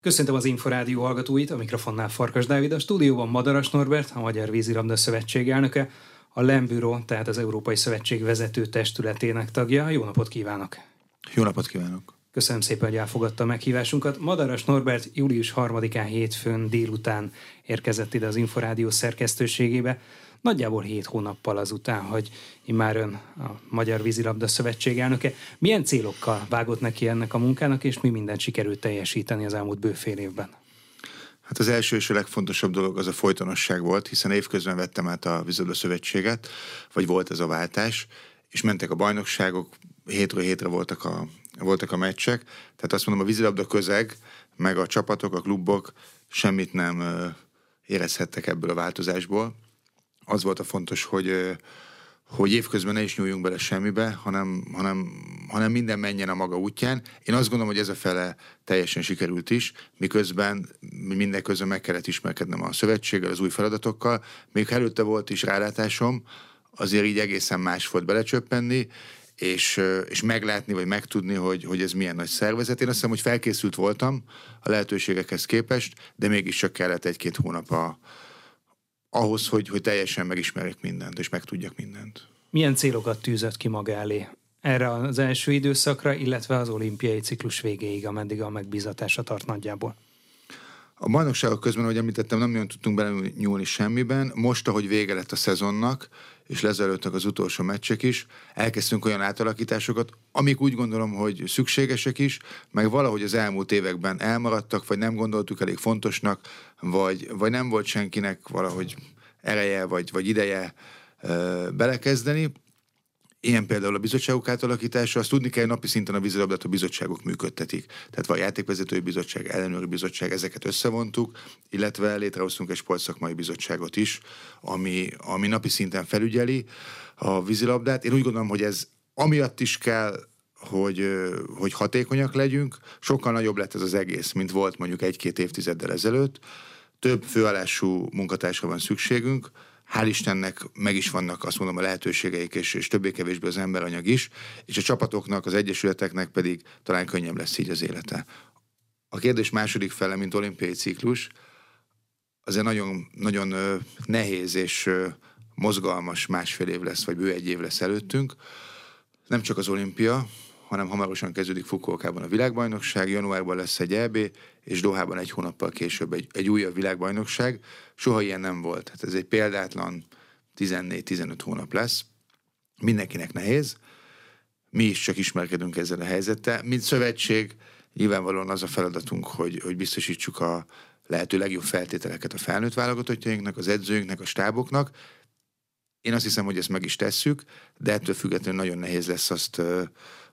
Köszöntöm az Inforádió hallgatóit, a mikrofonnál Farkas Dávid, a stúdióban Madaras Norbert, a Magyar Vízilabda Szövetség elnöke, a Lembüro, tehát az Európai Szövetség vezető testületének tagja. Jó napot kívánok! Jó napot kívánok! Köszönöm szépen, hogy elfogadta a meghívásunkat. Madaras Norbert július 3-án hétfőn délután érkezett ide az Inforádió szerkesztőségébe. Nagyjából hét hónappal azután, hogy immár ön a Magyar Vízilabda Szövetség elnöke. Milyen célokkal vágott neki ennek a munkának, és mi mindent sikerült teljesíteni az elmúlt bőfél évben? Hát az első és a legfontosabb dolog az a folytonosság volt, hiszen évközben vettem át a Vízilabda Szövetséget, vagy volt ez a váltás, és mentek a bajnokságok, hétről hétre voltak a, voltak a meccsek, tehát azt mondom, a vízilabda közeg, meg a csapatok, a klubok semmit nem érezhettek ebből a változásból, az volt a fontos, hogy hogy évközben ne is nyúljunk bele semmibe, hanem, hanem, hanem minden menjen a maga útján. Én azt gondolom, hogy ez a fele teljesen sikerült is, miközben minden közben meg kellett ismerkednem a szövetséggel, az új feladatokkal. Még előtte volt is rálátásom, azért így egészen más volt belecsöppenni, és, és meglátni, vagy megtudni, hogy, hogy ez milyen nagy szervezet. Én azt hiszem, hogy felkészült voltam a lehetőségekhez képest, de mégis csak kellett egy-két hónap a, ahhoz, hogy, hogy teljesen megismerjek mindent, és megtudjak mindent. Milyen célokat tűzött ki maga elé erre az első időszakra, illetve az olimpiai ciklus végéig, ameddig a megbízatása tart nagyjából? A bajnokságok közben, ahogy említettem, nem nagyon tudtunk bele nyúlni semmiben. Most, ahogy vége lett a szezonnak, és lezajlottak az utolsó meccsek is, elkezdtünk olyan átalakításokat, amik úgy gondolom, hogy szükségesek is, meg valahogy az elmúlt években elmaradtak, vagy nem gondoltuk elég fontosnak, vagy, vagy nem volt senkinek valahogy ereje, vagy, vagy ideje belekezdeni. Ilyen például a bizottságok átalakítása, azt tudni kell, hogy napi szinten a vízilabdát a bizottságok működtetik. Tehát van játékvezetői bizottság, ellenőri bizottság, ezeket összevontuk, illetve létrehoztunk egy sportszakmai bizottságot is, ami, ami napi szinten felügyeli a vízilabdát. Én úgy gondolom, hogy ez amiatt is kell, hogy, hogy hatékonyak legyünk. Sokkal nagyobb lett ez az egész, mint volt mondjuk egy-két évtizeddel ezelőtt. Több főállású munkatársra van szükségünk, hál' Istennek meg is vannak azt mondom a lehetőségeik, és, és többé-kevésbé az emberanyag is, és a csapatoknak, az egyesületeknek pedig talán könnyebb lesz így az élete. A kérdés második fele, mint olimpiai ciklus, azért nagyon, nagyon nehéz és mozgalmas másfél év lesz, vagy bő egy év lesz előttünk. Nem csak az olimpia, hanem hamarosan kezdődik Fukuokában a világbajnokság, januárban lesz egy EB, és Dohában egy hónappal később egy, egy újabb világbajnokság. Soha ilyen nem volt. Hát ez egy példátlan 14-15 hónap lesz. Mindenkinek nehéz. Mi is csak ismerkedünk ezzel a helyzettel. Mint szövetség, nyilvánvalóan az a feladatunk, hogy, hogy biztosítsuk a lehető legjobb feltételeket a felnőtt válogatottjainknak, az edzőinknek, a stáboknak. Én azt hiszem, hogy ezt meg is tesszük, de ettől függetlenül nagyon nehéz lesz azt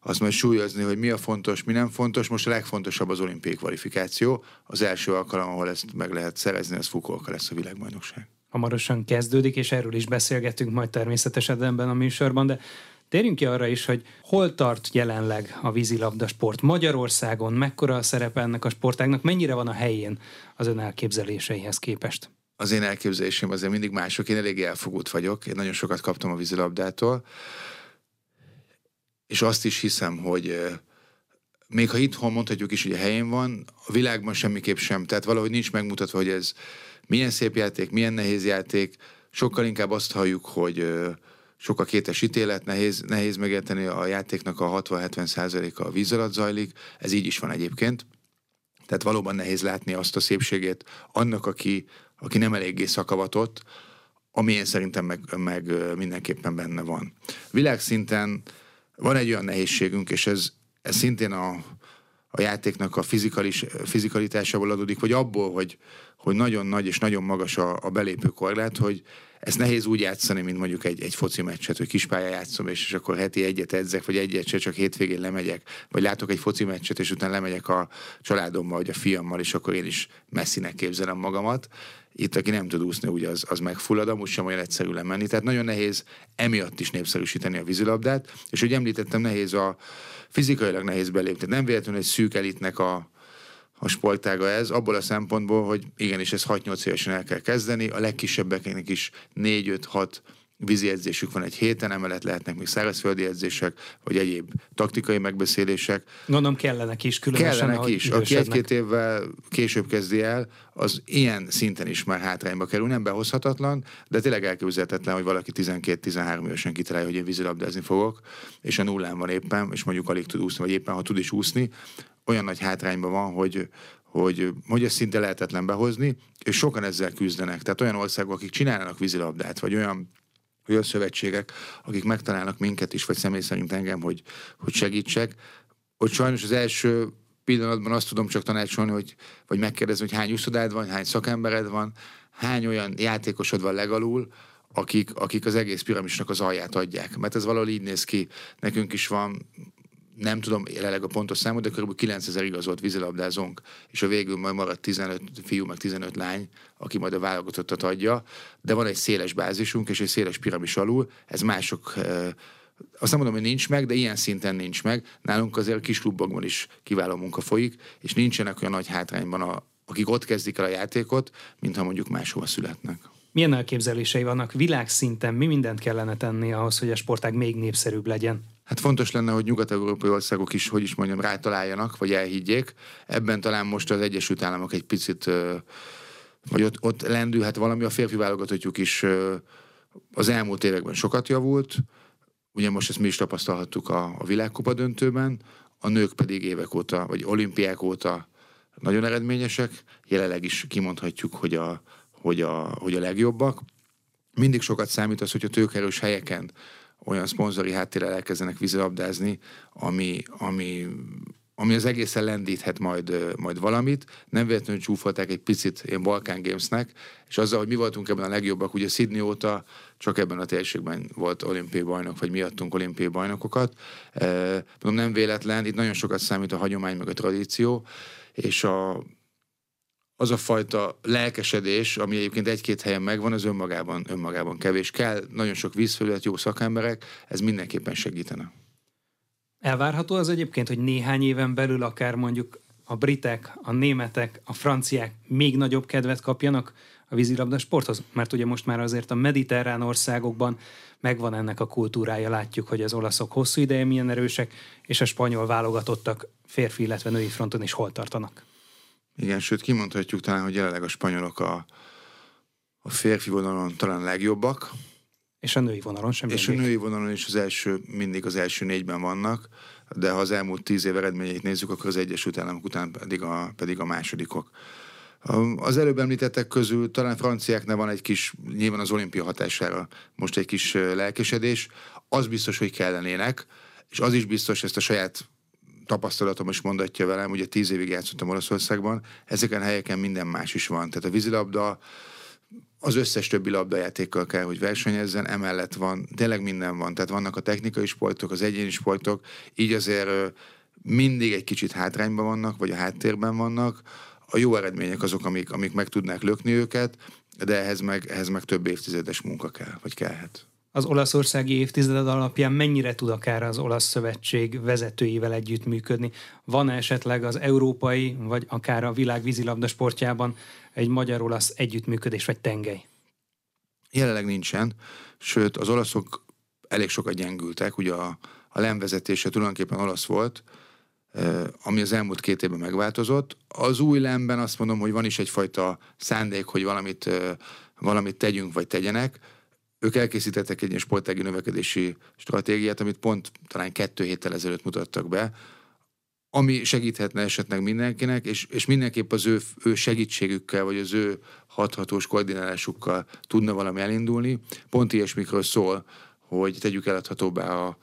azt majd súlyozni, hogy mi a fontos, mi nem fontos. Most a legfontosabb az olimpiai kvalifikáció. Az első alkalom, ahol ezt meg lehet szerezni, az Fukuoka lesz a világbajnokság. Hamarosan kezdődik, és erről is beszélgetünk majd természetesen ebben a műsorban, de Térjünk ki arra is, hogy hol tart jelenleg a vízilabda sport Magyarországon, mekkora a szerepe ennek a sportágnak, mennyire van a helyén az ön elképzeléseihez képest? Az én elképzelésem azért mindig mások, én elég elfogult vagyok, én nagyon sokat kaptam a vízilabdától, és azt is hiszem, hogy még ha itthon mondhatjuk is, hogy a helyén van, a világban semmiképp sem. Tehát valahogy nincs megmutatva, hogy ez milyen szép játék, milyen nehéz játék. Sokkal inkább azt halljuk, hogy sok a kétes ítélet, nehéz, nehéz megérteni a játéknak a 60-70 százaléka a víz alatt zajlik. Ez így is van egyébként. Tehát valóban nehéz látni azt a szépségét annak, aki, aki nem eléggé szakavatott, ami én szerintem meg, meg mindenképpen benne van. Világszinten van egy olyan nehézségünk, és ez, ez szintén a, a játéknak a fizikalis, fizikalitásából adódik, vagy abból, hogy, hogy nagyon nagy és nagyon magas a, a belépő korlát, hogy ezt nehéz úgy játszani, mint mondjuk egy, egy foci meccset, hogy kispálya játszom, és, és akkor heti egyet edzek, vagy egyet se, csak hétvégén lemegyek, vagy látok egy foci meccset, és utána lemegyek a családommal, vagy a fiammal, és akkor én is messzinek képzelem magamat. Itt, aki nem tud úszni, ugye az, az megfullad, amúgy sem olyan egyszerű lemenni. Tehát nagyon nehéz emiatt is népszerűsíteni a vízilabdát, és hogy említettem, nehéz a fizikailag nehéz belépni. Nem véletlenül egy szűk elitnek a, a sportága ez, abból a szempontból, hogy igenis ez 6-8 évesen el kell kezdeni, a legkisebbeknek is 4-5-6 vízi edzésük van egy héten, emellett lehetnek még szárazföldi edzések, vagy egyéb taktikai megbeszélések. Gondolom kellenek is, különösen Kellenek is. Aki egy-két évvel később kezdi el, az ilyen szinten is már hátrányba kerül. Nem behozhatatlan, de tényleg elképzelhetetlen, hogy valaki 12-13 évesen kitalálja, hogy én vízilabdázni fogok, és a nullán van éppen, és mondjuk alig tud úszni, vagy éppen ha tud is úszni, olyan nagy hátrányban van, hogy, hogy, hogy ezt szinte lehetetlen behozni, és sokan ezzel küzdenek. Tehát olyan országok, akik csinálnak vízilabdát, vagy olyan olyan szövetségek, akik megtalálnak minket is, vagy személy szerint engem, hogy, hogy segítsek, hogy sajnos az első pillanatban azt tudom csak tanácsolni, hogy, vagy megkérdezni, hogy hány úszodád van, hány szakembered van, hány olyan játékosod van legalul, akik, akik az egész piramisnak az alját adják. Mert ez valahol így néz ki. Nekünk is van nem tudom jelenleg a pontos számot, de kb. 9000 igazolt vízilabdázónk, és a végül majd marad 15 fiú, meg 15 lány, aki majd a válogatottat adja, de van egy széles bázisunk, és egy széles piramis alul, ez mások azt nem mondom, hogy nincs meg, de ilyen szinten nincs meg. Nálunk azért kis klubokban is kiváló munka folyik, és nincsenek olyan nagy hátrányban, a, akik ott kezdik el a játékot, mintha mondjuk máshova születnek. Milyen elképzelései vannak világszinten? Mi mindent kellene tenni ahhoz, hogy a sportág még népszerűbb legyen? Hát fontos lenne, hogy nyugat-európai országok is, hogy is mondjam, rátaláljanak, vagy elhiggyék. Ebben talán most az Egyesült Államok egy picit, vagy ott, ott lendülhet valami, a férfi válogatottjuk is az elmúlt években sokat javult, ugye most ezt mi is tapasztalhattuk a, a világkupa döntőben, a nők pedig évek óta, vagy olimpiák óta nagyon eredményesek, jelenleg is kimondhatjuk, hogy a, hogy a, hogy a legjobbak. Mindig sokat számít az, hogy a tőkerős helyeken olyan szponzori háttérrel elkezdenek vízilabdázni, ami, ami, ami az egészen lendíthet majd, majd valamit. Nem véletlenül csúfolták egy picit ilyen Balkán Gamesnek, és azzal, hogy mi voltunk ebben a legjobbak, ugye Sydney óta csak ebben a térségben volt olimpiai bajnok, vagy miattunk olimpiai bajnokokat. Mondom, nem véletlen, itt nagyon sokat számít a hagyomány, meg a tradíció, és a, az a fajta lelkesedés, ami egyébként egy-két helyen megvan, az önmagában, önmagában kevés. Kell nagyon sok vízfelület, jó szakemberek, ez mindenképpen segítene. Elvárható az egyébként, hogy néhány éven belül akár mondjuk a britek, a németek, a franciák még nagyobb kedvet kapjanak a vízilabda sporthoz? Mert ugye most már azért a mediterrán országokban megvan ennek a kultúrája, látjuk, hogy az olaszok hosszú ideje milyen erősek, és a spanyol válogatottak férfi, illetve női fronton is hol tartanak. Igen, sőt kimondhatjuk talán, hogy jelenleg a spanyolok a, a férfi vonalon talán legjobbak. És a női vonalon sem És mindig. a női vonalon is az első, mindig az első négyben vannak, de ha az elmúlt tíz év eredményeit nézzük, akkor az Egyesült Államok után pedig a, pedig a másodikok. Az előbb említettek közül talán franciáknál van egy kis, nyilván az olimpia hatására most egy kis lelkesedés. Az biztos, hogy kellenének, és az is biztos, ezt a saját tapasztalatom is mondatja velem, ugye tíz évig játszottam Olaszországban, ezeken a helyeken minden más is van. Tehát a vízilabda az összes többi labdajátékkal kell, hogy versenyezzen, emellett van, tényleg minden van. Tehát vannak a technikai sportok, az egyéni sportok, így azért mindig egy kicsit hátrányban vannak, vagy a háttérben vannak. A jó eredmények azok, amik, amik meg tudnák lökni őket, de ehhez meg, ehhez meg több évtizedes munka kell, vagy kellhet az olaszországi évtized alapján mennyire tud akár az olasz szövetség vezetőivel együttműködni? Van esetleg az európai, vagy akár a világ vízilabda sportjában egy magyar-olasz együttműködés, vagy tengely? Jelenleg nincsen, sőt az olaszok elég sokat gyengültek, ugye a, a LEM vezetése tulajdonképpen olasz volt, ami az elmúlt két évben megváltozott. Az új lemben azt mondom, hogy van is egyfajta szándék, hogy valamit, valamit tegyünk, vagy tegyenek, ők elkészítettek egy ilyen sportági növekedési stratégiát, amit pont talán kettő héttel ezelőtt mutattak be, ami segíthetne esetleg mindenkinek, és, és mindenképp az ő, ő segítségükkel, vagy az ő hathatós koordinálásukkal tudna valami elindulni. Pont ilyesmikről szól, hogy tegyük eladhatóbbá a,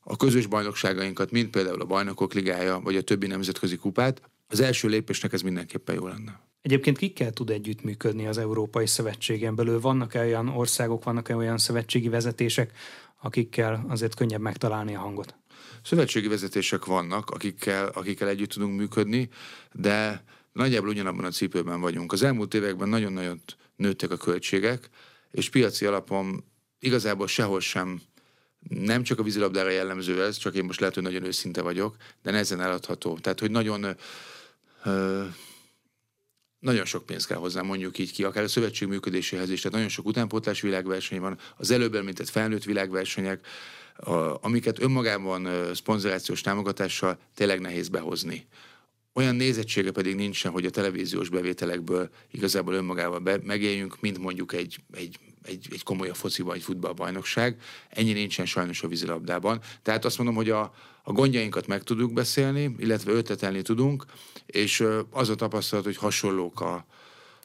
a közös bajnokságainkat, mint például a Bajnokok Ligája, vagy a többi nemzetközi kupát. Az első lépésnek ez mindenképpen jó lenne. Egyébként kikkel tud együttműködni az Európai Szövetségen belül? Vannak-e olyan országok, vannak-e olyan szövetségi vezetések, akikkel azért könnyebb megtalálni a hangot? Szövetségi vezetések vannak, akikkel, akikkel együtt tudunk működni, de nagyjából ugyanabban a cipőben vagyunk. Az elmúlt években nagyon-nagyon nőttek a költségek, és piaci alapon igazából sehol sem nem csak a vízilabdára jellemző ez, csak én most lehet, hogy nagyon őszinte vagyok, de nehezen eladható. Tehát, hogy nagyon nagyon sok pénz kell hozzá, mondjuk így ki, akár a szövetség működéséhez is, tehát nagyon sok utánpótlás világverseny van, az előbb említett felnőtt világversenyek, amiket önmagában szponzorációs támogatással tényleg nehéz behozni. Olyan nézettsége pedig nincsen, hogy a televíziós bevételekből igazából önmagával be, megéljünk, mint mondjuk egy, egy, egy, egy komoly a fociba, egy futballbajnokság. Ennyi nincsen sajnos a vízilabdában. Tehát azt mondom, hogy a, a gondjainkat meg tudjuk beszélni, illetve ötletelni tudunk, és az a tapasztalat, hogy hasonlók a,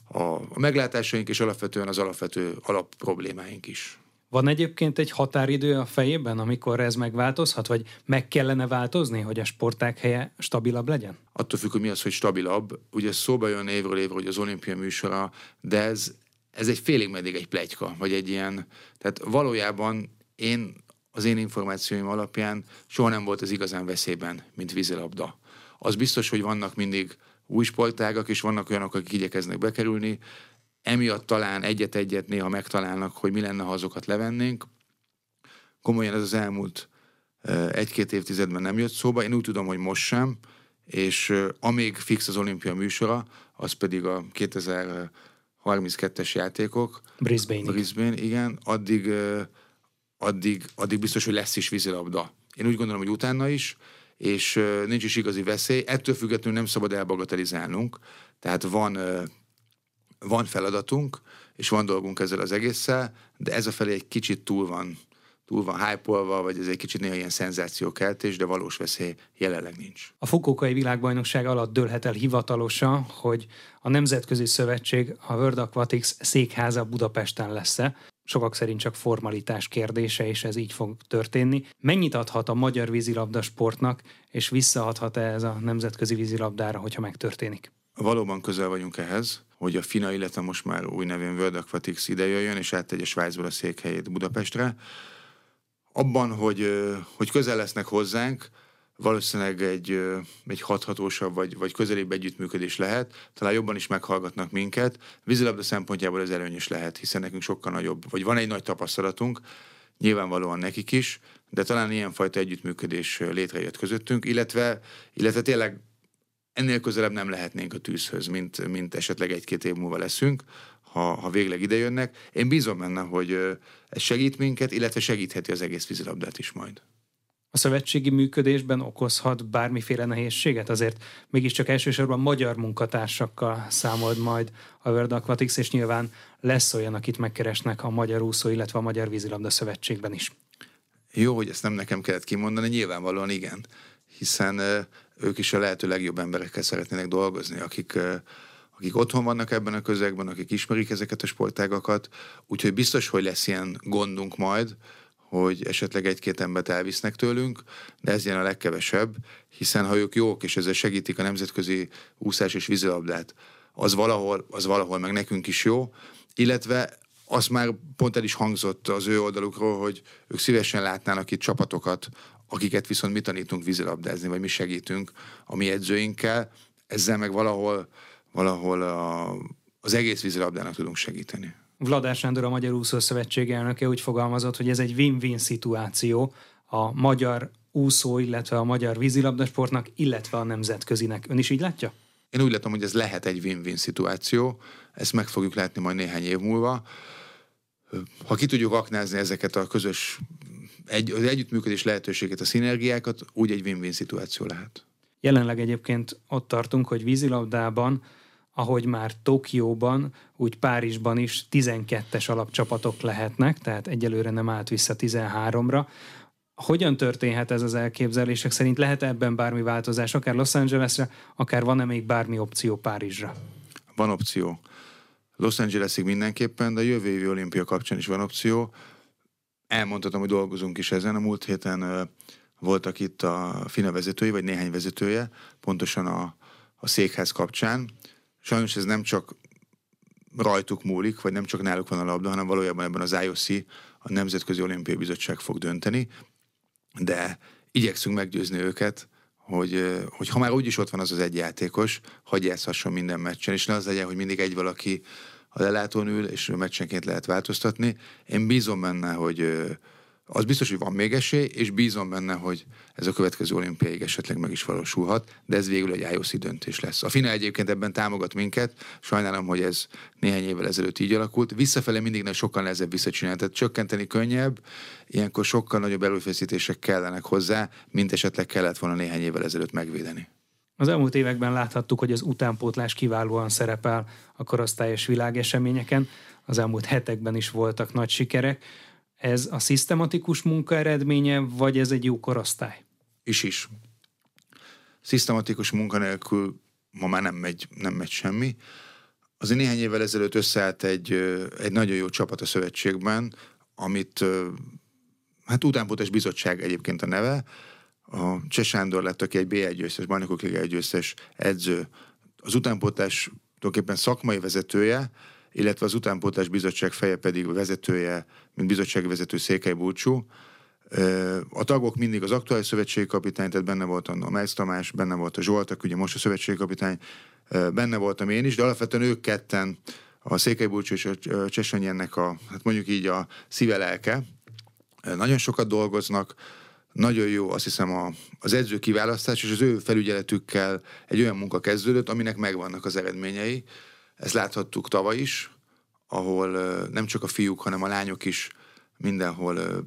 a, a meglátásaink, és alapvetően az alapvető alapproblémáink is. Van egyébként egy határidő a fejében, amikor ez megváltozhat, vagy meg kellene változni, hogy a sporták helye stabilabb legyen? Attól függ, hogy mi az, hogy stabilabb. Ugye szóba jön évről évre, hogy az olimpia műsora, de ez, ez egy félig meddig egy plegyka, vagy egy ilyen, tehát valójában én az én információim alapján soha nem volt ez igazán veszélyben, mint vízilabda. Az biztos, hogy vannak mindig új sportágak, és vannak olyanok, akik igyekeznek bekerülni, emiatt talán egyet-egyet néha megtalálnak, hogy mi lenne, ha azokat levennénk. Komolyan ez az elmúlt egy-két évtizedben nem jött szóba, én úgy tudom, hogy most sem, és amíg fix az olimpia műsora, az pedig a 2032-es játékok. Brisbane. Brisbane, igen, addig, addig, addig biztos, hogy lesz is vízilabda. Én úgy gondolom, hogy utána is, és nincs is igazi veszély. Ettől függetlenül nem szabad elbagatelizálnunk. Tehát van van feladatunk, és van dolgunk ezzel az egésszel, de ez a felé egy kicsit túl van, túl van hype vagy ez egy kicsit néha ilyen szenzációkeltés, de valós veszély jelenleg nincs. A Fukuokai világbajnokság alatt dőlhet el hivatalosan, hogy a Nemzetközi Szövetség, a World Aquatics székháza Budapesten lesz-e. Sokak szerint csak formalitás kérdése, és ez így fog történni. Mennyit adhat a magyar vízilabda sportnak, és visszaadhat-e ez a nemzetközi vízilabdára, hogyha megtörténik? Valóban közel vagyunk ehhez hogy a FINA, illetve most már új nevén World Aquatics ide jöjjön, és áttegye Svájcból a székhelyét Budapestre. Abban, hogy, hogy közel lesznek hozzánk, valószínűleg egy, egy hathatósabb vagy, vagy közelébb együttműködés lehet, talán jobban is meghallgatnak minket. Vízilabda szempontjából ez előnyös lehet, hiszen nekünk sokkal nagyobb, vagy van egy nagy tapasztalatunk, nyilvánvalóan nekik is, de talán ilyenfajta együttműködés létrejött közöttünk, illetve, illetve tényleg ennél közelebb nem lehetnénk a tűzhöz, mint, mint esetleg egy-két év múlva leszünk, ha, ha végleg idejönnek. Én bízom benne, hogy ez segít minket, illetve segítheti az egész vízilabdát is majd. A szövetségi működésben okozhat bármiféle nehézséget? Azért mégiscsak elsősorban magyar munkatársakkal számolt majd a World Aquatics, és nyilván lesz olyan, akit megkeresnek a Magyar Úszó, illetve a Magyar Vízilabda Szövetségben is. Jó, hogy ezt nem nekem kellett kimondani, nyilvánvalóan igen, hiszen ők is a lehető legjobb emberekkel szeretnének dolgozni, akik, akik otthon vannak ebben a közegben, akik ismerik ezeket a sportágakat, úgyhogy biztos, hogy lesz ilyen gondunk majd, hogy esetleg egy-két embert elvisznek tőlünk, de ez ilyen a legkevesebb, hiszen ha ők jók, és ezzel segítik a nemzetközi úszás és vízilabdát, az valahol, az valahol meg nekünk is jó, illetve az már pont el is hangzott az ő oldalukról, hogy ők szívesen látnának itt csapatokat, akiket viszont mi tanítunk vízilabdázni, vagy mi segítünk a mi edzőinkkel, ezzel meg valahol, valahol a, az egész vízilabdának tudunk segíteni. Vladár Sándor, a Magyar Úszó Szövetség elnöke úgy fogalmazott, hogy ez egy win-win szituáció a magyar úszó, illetve a magyar vízilabdasportnak, illetve a nemzetközinek. Ön is így látja? Én úgy látom, hogy ez lehet egy win-win szituáció, ezt meg fogjuk látni majd néhány év múlva. Ha ki tudjuk aknázni ezeket a közös egy, az együttműködés lehetőséget, a szinergiákat, úgy egy win-win szituáció lehet. Jelenleg egyébként ott tartunk, hogy vízilabdában, ahogy már Tokióban, úgy Párizsban is 12-es alapcsapatok lehetnek, tehát egyelőre nem állt vissza 13-ra. Hogyan történhet ez az elképzelések szerint? Lehet ebben bármi változás, akár Los Angelesre, akár van-e még bármi opció Párizsra? Van opció. Los Angelesig mindenképpen, de a jövő évi olimpia kapcsán is van opció elmondhatom, hogy dolgozunk is ezen. A múlt héten voltak itt a FINA vezetői, vagy néhány vezetője, pontosan a, a székház kapcsán. Sajnos ez nem csak rajtuk múlik, vagy nem csak náluk van a labda, hanem valójában ebben az IOC, a Nemzetközi Olimpiai Bizottság fog dönteni, de igyekszünk meggyőzni őket, hogy, hogy ha már úgyis ott van az az egy játékos, hagyj játszhasson minden meccsen, és ne az legyen, hogy mindig egy valaki a lelátón ül, és meccsenként lehet változtatni. Én bízom benne, hogy, az biztos, hogy van még esély, és bízom benne, hogy ez a következő olimpiáig esetleg meg is valósulhat, de ez végül egy IOC döntés lesz. A FINA egyébként ebben támogat minket, sajnálom, hogy ez néhány évvel ezelőtt így alakult. Visszafele mindig nagy sokkal nehezebb visszacsinálni, tehát csökkenteni könnyebb, ilyenkor sokkal nagyobb előfeszítések kellenek hozzá, mint esetleg kellett volna néhány évvel ezelőtt megvédeni. Az elmúlt években láthattuk, hogy az utánpótlás kiválóan szerepel a korosztályos világeseményeken. Az elmúlt hetekben is voltak nagy sikerek. Ez a szisztematikus munka eredménye, vagy ez egy jó korosztály? Is is. Szisztematikus munka nélkül ma már nem megy, nem megy semmi. Azért néhány évvel ezelőtt összeállt egy, egy nagyon jó csapat a szövetségben, amit hát utánpótlás bizottság egyébként a neve, a Cseh Sándor lett, aki egy B1 győztes, bajnokok liga győztes edző, az utánpótlás tulajdonképpen szakmai vezetője, illetve az utánpótlás bizottság feje pedig vezetője, mint bizottsági vezető Székely Búcsú. A tagok mindig az aktuális szövetségi kapitány, tehát benne volt a Mejsz Tamás, benne volt a Zsoltak, ugye most a szövetségi kapitány, benne voltam én is, de alapvetően ők ketten, a Székely Búcsú és a Csesanyennek a, hát mondjuk így a szíve lelke, nagyon sokat dolgoznak, nagyon jó, azt hiszem a, az edző kiválasztás, és az ő felügyeletükkel egy olyan munka kezdődött, aminek megvannak az eredményei. Ezt láthattuk tavaly is, ahol nem csak a fiúk, hanem a lányok is mindenhol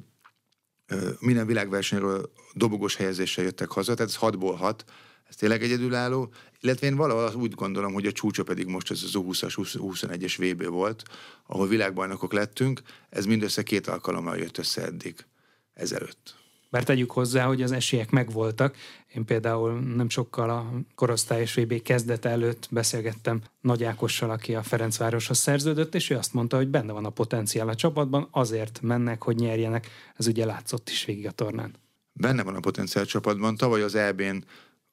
minden világversenyről dobogós helyezéssel jöttek haza, tehát ez 6-ból 6, ez tényleg egyedülálló, illetve én valahol úgy gondolom, hogy a csúcsa pedig most ez az 20-as, 21-es VB volt, ahol világbajnokok lettünk, ez mindössze két alkalommal jött össze eddig, ezelőtt. Bár tegyük hozzá, hogy az esélyek megvoltak. Én például nem sokkal a korosztályos VB kezdete előtt beszélgettem Nagy Ákossal, aki a Ferencvároshoz szerződött, és ő azt mondta, hogy benne van a potenciál a csapatban, azért mennek, hogy nyerjenek. Ez ugye látszott is végig a tornán. Benne van a potenciál a csapatban. Tavaly az EB-n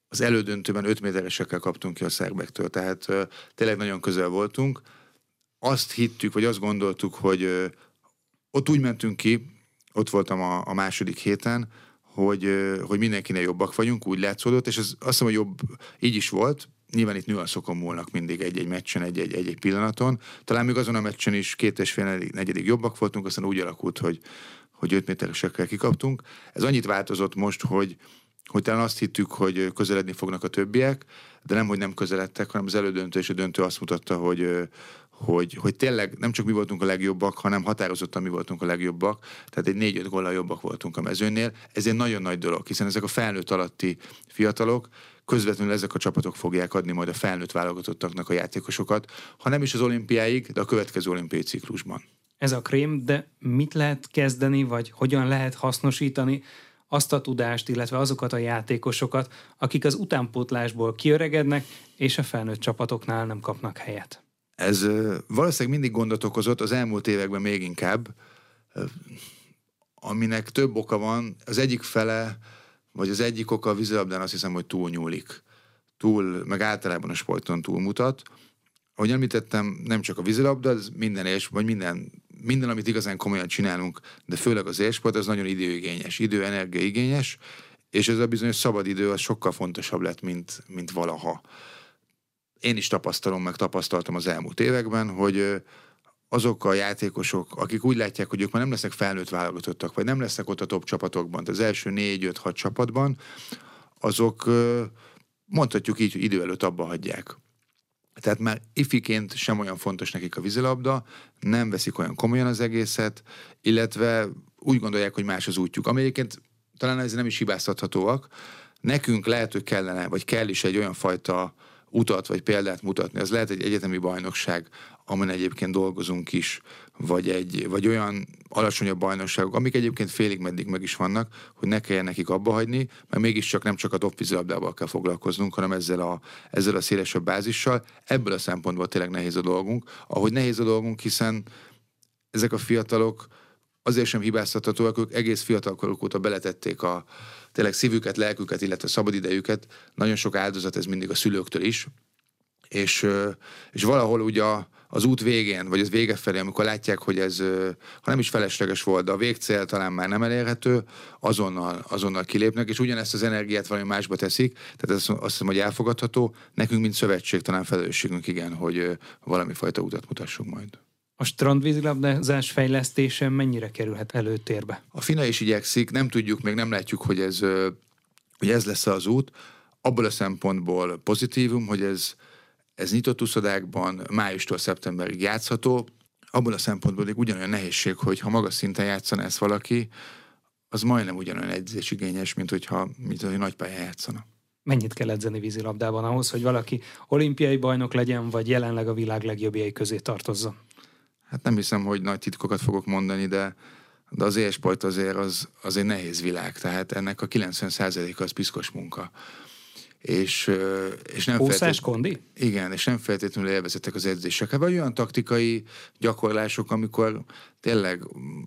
az elődöntőben 5 méteresekkel kaptunk ki a szerbektől, tehát uh, tényleg nagyon közel voltunk. Azt hittük, vagy azt gondoltuk, hogy uh, ott úgy mentünk ki, ott voltam a, a második héten, hogy, hogy mindenkinek jobbak vagyunk, úgy látszódott, és az, azt hiszem, hogy jobb, így is volt, nyilván itt nüanszokon múlnak mindig egy-egy meccsen, egy-egy, egy-egy pillanaton. Talán még azon a meccsen is két és fél negyedik jobbak voltunk, aztán úgy alakult, hogy, hogy 5 méteresekkel kikaptunk. Ez annyit változott most, hogy, hogy talán azt hittük, hogy közeledni fognak a többiek, de nem, hogy nem közeledtek, hanem az elődöntő és a döntő azt mutatta, hogy, hogy, hogy tényleg nem csak mi voltunk a legjobbak, hanem határozottan mi voltunk a legjobbak, tehát egy négy-öt góllal jobbak voltunk a mezőnél. Ez egy nagyon nagy dolog, hiszen ezek a felnőtt alatti fiatalok, közvetlenül ezek a csapatok fogják adni majd a felnőtt válogatottaknak a játékosokat, ha nem is az olimpiáig, de a következő olimpiai ciklusban. Ez a krém, de mit lehet kezdeni, vagy hogyan lehet hasznosítani azt a tudást, illetve azokat a játékosokat, akik az utánpótlásból kiöregednek, és a felnőtt csapatoknál nem kapnak helyet? Ez valószínűleg mindig gondot okozott, az elmúlt években még inkább, aminek több oka van. Az egyik fele, vagy az egyik oka a vízilabdán azt hiszem, hogy túlnyúlik. Túl, meg általában a sporton túlmutat. Ahogy említettem, nem csak a vízilabda, ez minden és, vagy minden, minden, amit igazán komolyan csinálunk, de főleg az élsport, az nagyon időigényes, idő, energiaigényes, és ez a bizonyos szabadidő az sokkal fontosabb lett, mint, mint valaha én is tapasztalom, meg tapasztaltam az elmúlt években, hogy azok a játékosok, akik úgy látják, hogy ők már nem lesznek felnőtt válogatottak, vagy nem lesznek ott a top csapatokban, az első négy-öt-hat csapatban, azok mondhatjuk így, hogy idő előtt abba hagyják. Tehát már ifiként sem olyan fontos nekik a vízilabda, nem veszik olyan komolyan az egészet, illetve úgy gondolják, hogy más az útjuk. Ami egyébként talán ez nem is hibáztathatóak. Nekünk lehet, hogy kellene, vagy kell is egy olyan fajta utat vagy példát mutatni. Ez lehet egy egyetemi bajnokság, amin egyébként dolgozunk is, vagy, egy, vagy olyan alacsonyabb bajnokságok, amik egyébként félig meddig meg is vannak, hogy ne kelljen nekik abba hagyni, mert mégiscsak nem csak a top vízilabdával kell foglalkoznunk, hanem ezzel a, ezzel a szélesebb bázissal. Ebből a szempontból tényleg nehéz a dolgunk. Ahogy nehéz a dolgunk, hiszen ezek a fiatalok azért sem hibáztathatóak, ők egész fiatalkoruk óta beletették a, tényleg szívüket, lelküket, illetve szabadidejüket. Nagyon sok áldozat ez mindig a szülőktől is. És, és valahol ugye az út végén, vagy az vége felé, amikor látják, hogy ez, ha nem is felesleges volt, de a végcél talán már nem elérhető, azonnal, azonnal kilépnek, és ugyanezt az energiát valami másba teszik, tehát ez azt hiszem, hogy elfogadható. Nekünk, mint szövetség, talán felelősségünk igen, hogy valami fajta utat mutassunk majd. A strandvízilabdázás fejlesztése mennyire kerülhet előtérbe? A FINA is igyekszik, nem tudjuk, még nem látjuk, hogy ez, hogy ez lesz az út. Abból a szempontból pozitívum, hogy ez, ez nyitott uszodákban májustól szeptemberig játszható. Abból a szempontból még ugyanolyan nehézség, hogy ha magas szinten játszana ezt valaki, az majdnem ugyanolyan edzésigényes, mint hogyha, mint hogy nagy pályán játszana. Mennyit kell edzeni vízilabdában ahhoz, hogy valaki olimpiai bajnok legyen, vagy jelenleg a világ legjobbjai közé tartozzon? Hát nem hiszem, hogy nagy titkokat fogok mondani, de, de az élsport azért az, az egy nehéz világ, tehát ennek a 90%-a az piszkos munka. És, és nem feltét... kondi? Igen, és nem feltétlenül élvezetek az edzések. Hát vagy olyan taktikai gyakorlások, amikor tényleg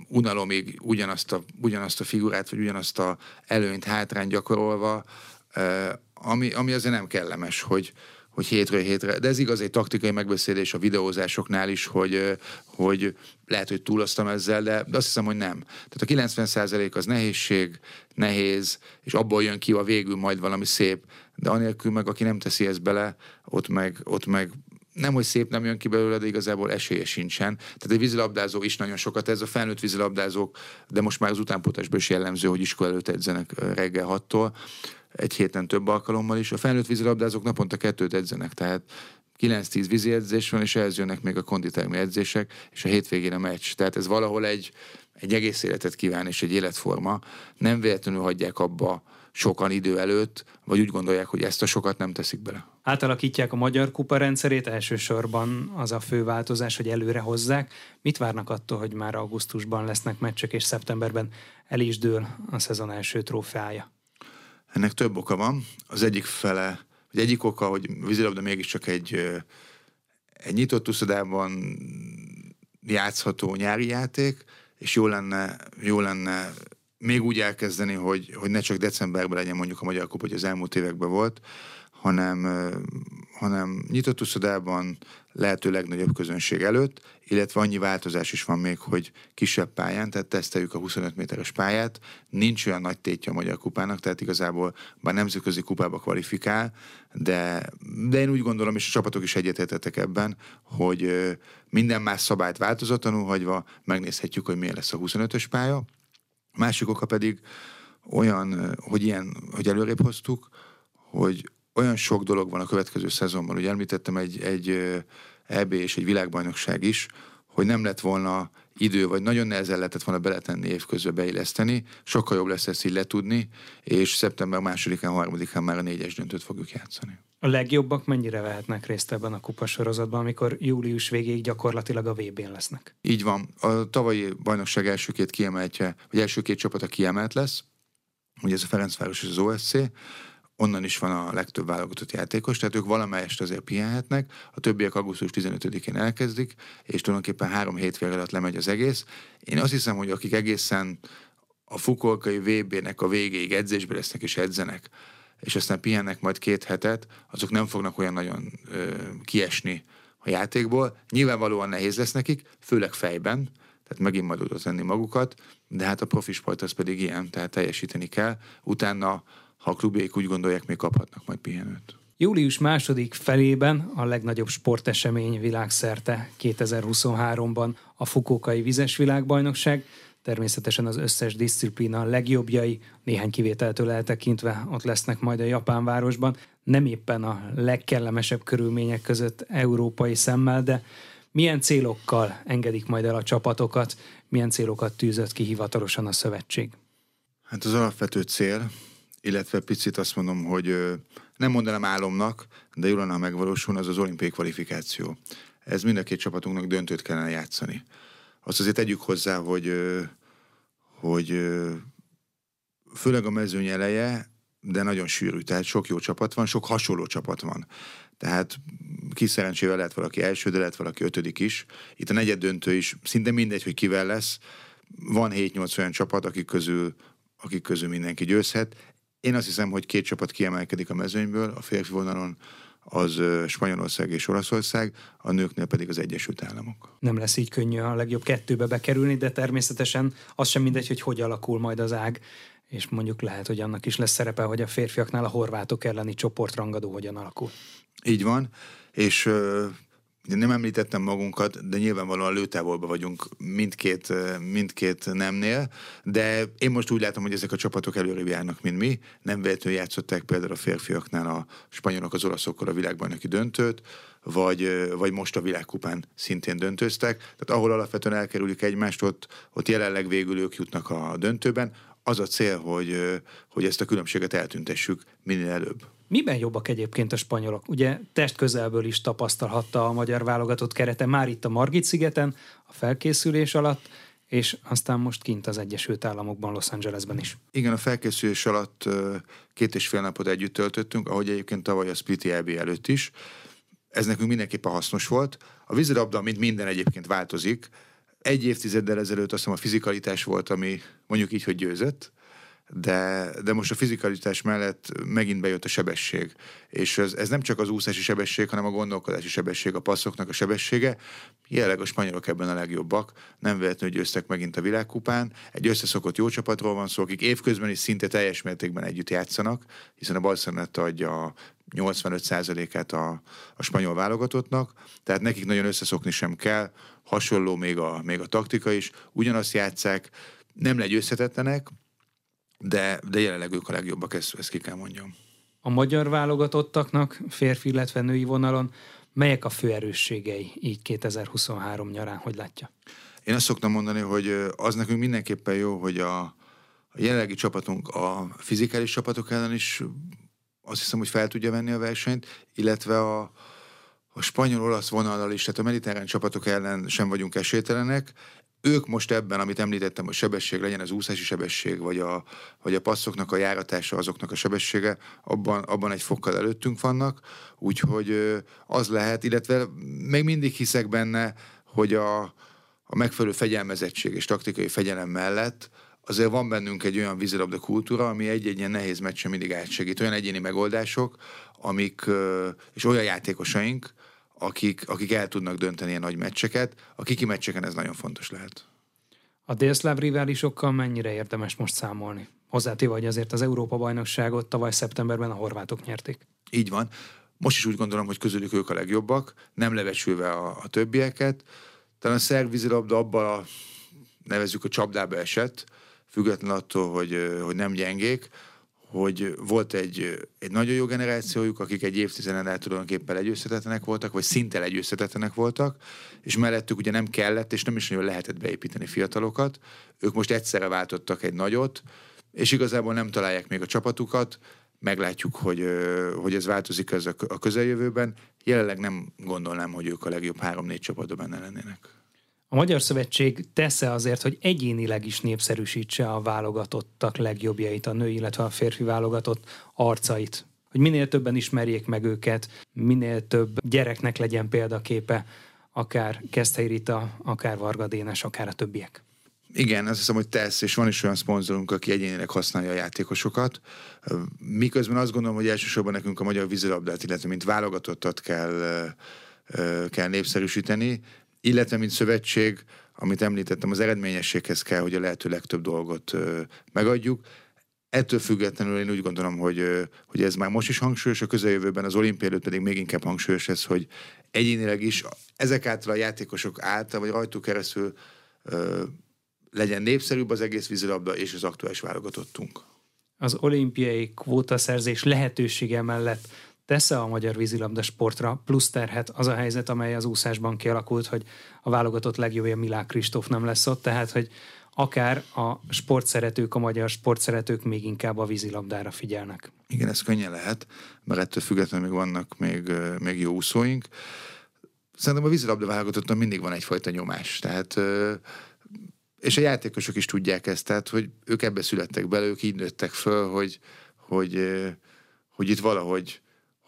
unalomig ugyanazt a, ugyanazt a figurát, vagy ugyanazt a előnyt, hátrány gyakorolva, ami, ami azért nem kellemes, hogy, hogy hétről hétre, de ez igaz egy taktikai megbeszélés a videózásoknál is, hogy, hogy lehet, hogy túloztam ezzel, de, azt hiszem, hogy nem. Tehát a 90% az nehézség, nehéz, és abból jön ki a végül majd valami szép, de anélkül meg, aki nem teszi ezt bele, ott meg, ott meg nem, hogy szép nem jön ki belőle, de igazából esélye sincsen. Tehát egy vízilabdázó is nagyon sokat, ez a felnőtt vízilabdázók, de most már az utánpótásban is jellemző, hogy iskola előtt edzenek reggel hattól egy héten több alkalommal is. A felnőtt vízilabdázók naponta kettőt edzenek, tehát 9-10 vízi edzés van, és ehhez jönnek még a konditermi edzések, és a hétvégén a meccs. Tehát ez valahol egy, egy egész életet kíván, és egy életforma. Nem véletlenül hagyják abba sokan idő előtt, vagy úgy gondolják, hogy ezt a sokat nem teszik bele. Átalakítják a magyar kupa rendszerét, elsősorban az a fő változás, hogy előre hozzák. Mit várnak attól, hogy már augusztusban lesznek meccsek, és szeptemberben el is dől a szezon első trófeája? Ennek több oka van. Az egyik fele, vagy egyik oka, hogy vízilabda mégiscsak egy, egy nyitott uszodában játszható nyári játék, és jó lenne, jó lenne még úgy elkezdeni, hogy, hogy ne csak decemberben legyen mondjuk a Magyar Kupa, hogy az elmúlt években volt, hanem, hanem nyitott uszodában lehető legnagyobb közönség előtt, illetve annyi változás is van még, hogy kisebb pályán, tehát teszteljük a 25 méteres pályát, nincs olyan nagy tétje a Magyar Kupának, tehát igazából bár nemzetközi kupába kvalifikál, de, de én úgy gondolom, és a csapatok is egyetértettek ebben, hogy minden más szabályt változatlanul hagyva megnézhetjük, hogy milyen lesz a 25-ös pálya. Másik oka pedig olyan, hogy ilyen, hogy előrébb hoztuk, hogy olyan sok dolog van a következő szezonban, ugye említettem egy, egy EB és egy világbajnokság is, hogy nem lett volna idő, vagy nagyon nehezen lehetett volna beletenni évközben beilleszteni, sokkal jobb lesz ezt így letudni, és szeptember másodikán, harmadikán már a négyes döntőt fogjuk játszani. A legjobbak mennyire vehetnek részt ebben a kupasorozatban, amikor július végéig gyakorlatilag a VB-n lesznek? Így van. A tavalyi bajnokság első két kiemeltje, vagy első két csapata kiemelt lesz, ugye ez a Ferencváros és az OSC, onnan is van a legtöbb válogatott játékos, tehát ők valamelyest azért pihenhetnek, a többiek augusztus 15-én elkezdik, és tulajdonképpen három hétvége alatt lemegy az egész. Én azt hiszem, hogy akik egészen a fukolkai VB-nek a végéig edzésbe lesznek és edzenek, és aztán pihennek majd két hetet, azok nem fognak olyan nagyon ö, kiesni a játékból. Nyilvánvalóan nehéz lesz nekik, főleg fejben, tehát megint majd oda tenni magukat, de hát a profi sport az pedig ilyen, tehát teljesíteni kell. Utána ha a klubjaik úgy gondolják, még kaphatnak majd pihenőt. Július második felében a legnagyobb sportesemény világszerte 2023-ban a Fukókai Vizes Világbajnokság, természetesen az összes disziplína legjobbjai, néhány kivételtől eltekintve ott lesznek majd a japán városban, nem éppen a legkellemesebb körülmények között európai szemmel, de milyen célokkal engedik majd el a csapatokat, milyen célokat tűzött ki hivatalosan a szövetség? Hát az alapvető cél, illetve picit azt mondom, hogy nem mondanám álomnak, de jól lenne, ha megvalósul, az az olimpiai kvalifikáció. Ez mind a két csapatunknak döntőt kellene játszani. Azt azért tegyük hozzá, hogy, hogy főleg a mezőny eleje, de nagyon sűrű, tehát sok jó csapat van, sok hasonló csapat van. Tehát kis szerencsével lehet valaki első, de lehet valaki ötödik is. Itt a negyed döntő is, szinte mindegy, hogy kivel lesz. Van 7-8 olyan csapat, akik közül, akik közül mindenki győzhet. Én azt hiszem, hogy két csapat kiemelkedik a mezőnyből, a férfi vonalon az Spanyolország és Olaszország, a nőknél pedig az Egyesült Államok. Nem lesz így könnyű a legjobb kettőbe bekerülni, de természetesen az sem mindegy, hogy hogy alakul majd az ág, és mondjuk lehet, hogy annak is lesz szerepe, hogy a férfiaknál a horvátok elleni csoportrangadó hogyan alakul. Így van, és nem említettem magunkat, de nyilvánvalóan lőtávolban vagyunk mindkét, mindkét nemnél, de én most úgy látom, hogy ezek a csapatok előrébb járnak, mint mi. Nem véletlenül játszották például a férfiaknál a spanyolok az olaszokkal a világbajnoki döntőt, vagy, vagy most a világkupán szintén döntöztek. Tehát ahol alapvetően elkerülik egymást, ott, ott jelenleg végül ők jutnak a döntőben. Az a cél, hogy, hogy ezt a különbséget eltüntessük minél előbb. Miben jobbak egyébként a spanyolok? Ugye test közelből is tapasztalhatta a magyar válogatott kerete már itt a Margit szigeten, a felkészülés alatt, és aztán most kint az Egyesült Államokban, Los Angelesben is. Igen, a felkészülés alatt két és fél napot együtt töltöttünk, ahogy egyébként tavaly a Spliti EB előtt is. Ez nekünk mindenképpen hasznos volt. A vízilabda, mint minden egyébként változik. Egy évtizeddel ezelőtt azt hiszem a fizikalitás volt, ami mondjuk így, hogy győzött, de, de most a fizikalitás mellett megint bejött a sebesség. És ez, ez nem csak az úszási sebesség, hanem a gondolkodási sebesség, a passzoknak a sebessége. Jelenleg a spanyolok ebben a legjobbak, nem véletlenül győztek megint a világkupán. Egy összeszokott jó csapatról van szó, akik évközben is szinte teljes mértékben együtt játszanak, hiszen a Barceloneta adja 85%-át a, a spanyol válogatottnak, tehát nekik nagyon összeszokni sem kell, hasonló még a, még a taktika is, ugyanazt játszák, nem legyőzhetetlenek, de, de jelenleg ők a legjobbak, ezt, ezt ki kell mondjam. A magyar válogatottaknak férfi, illetve női vonalon melyek a fő erősségei így 2023 nyarán, hogy látja? Én azt szoktam mondani, hogy az nekünk mindenképpen jó, hogy a, a jelenlegi csapatunk a fizikális csapatok ellen is azt hiszem, hogy fel tudja venni a versenyt, illetve a, a spanyol-olasz vonallal is, tehát a mediterrán csapatok ellen sem vagyunk esélytelenek, ők most ebben, amit említettem, hogy sebesség legyen az úszási sebesség, vagy a, vagy a passzoknak a járatása, azoknak a sebessége, abban, abban egy fokkal előttünk vannak, úgyhogy az lehet, illetve még mindig hiszek benne, hogy a, a megfelelő fegyelmezettség és taktikai fegyelem mellett azért van bennünk egy olyan vízilabda kultúra, ami egy-egy ilyen nehéz meccsen mindig átsegít. Olyan egyéni megoldások, amik, és olyan játékosaink, akik, akik el tudnak dönteni ilyen nagy meccseket. A kiki meccseken ez nagyon fontos lehet. A délszláv riválisokkal mennyire érdemes most számolni? Hozzátéve, hogy azért az Európa-bajnokságot tavaly szeptemberben a horvátok nyerték. Így van. Most is úgy gondolom, hogy közülük ők a legjobbak, nem levecsülve a, a többieket. Talán a szerb vízilabda abban a, nevezzük a csapdába esett, független attól, hogy, hogy nem gyengék, hogy volt egy, egy nagyon jó generációjuk, akik egy évtizeden el tulajdonképpen legyőzhetetlenek voltak, vagy szinte legyőzhetetlenek voltak, és mellettük ugye nem kellett, és nem is nagyon lehetett beépíteni fiatalokat. Ők most egyszerre váltottak egy nagyot, és igazából nem találják még a csapatukat, meglátjuk, hogy, hogy ez változik ez a közeljövőben. Jelenleg nem gondolnám, hogy ők a legjobb három-négy csapatban benne lennének. A Magyar Szövetség tesz-e azért, hogy egyénileg is népszerűsítse a válogatottak legjobbjait, a női, illetve a férfi válogatott arcait? Hogy minél többen ismerjék meg őket, minél több gyereknek legyen példaképe, akár Keszthely Rita, akár Varga Dénes, akár a többiek. Igen, azt hiszem, hogy tesz, és van is olyan szponzorunk, aki egyénileg használja a játékosokat. Miközben azt gondolom, hogy elsősorban nekünk a magyar vízilabdát, illetve mint válogatottat kell, kell népszerűsíteni, illetve mint szövetség, amit említettem, az eredményességhez kell, hogy a lehető legtöbb dolgot megadjuk. Ettől függetlenül én úgy gondolom, hogy, hogy ez már most is hangsúlyos, a közeljövőben az olimpiai előtt pedig még inkább hangsúlyos ez, hogy egyénileg is ezek által a játékosok által, vagy rajtuk keresztül legyen népszerűbb az egész vízilabda és az aktuális válogatottunk. Az olimpiai kvótaszerzés lehetősége mellett tesz-e a magyar vízilabda sportra plusz terhet az a helyzet, amely az úszásban kialakult, hogy a válogatott legjobbja Milák Kristóf nem lesz ott, tehát hogy akár a sportszeretők, a magyar sportszeretők még inkább a vízilabdára figyelnek. Igen, ez könnyen lehet, mert ettől függetlenül még vannak még, még jó úszóink. Szerintem a vízilabda válogatottan mindig van egyfajta nyomás, tehát és a játékosok is tudják ezt, tehát hogy ők ebbe születtek bele, ők így nőttek föl, hogy, hogy, hogy itt valahogy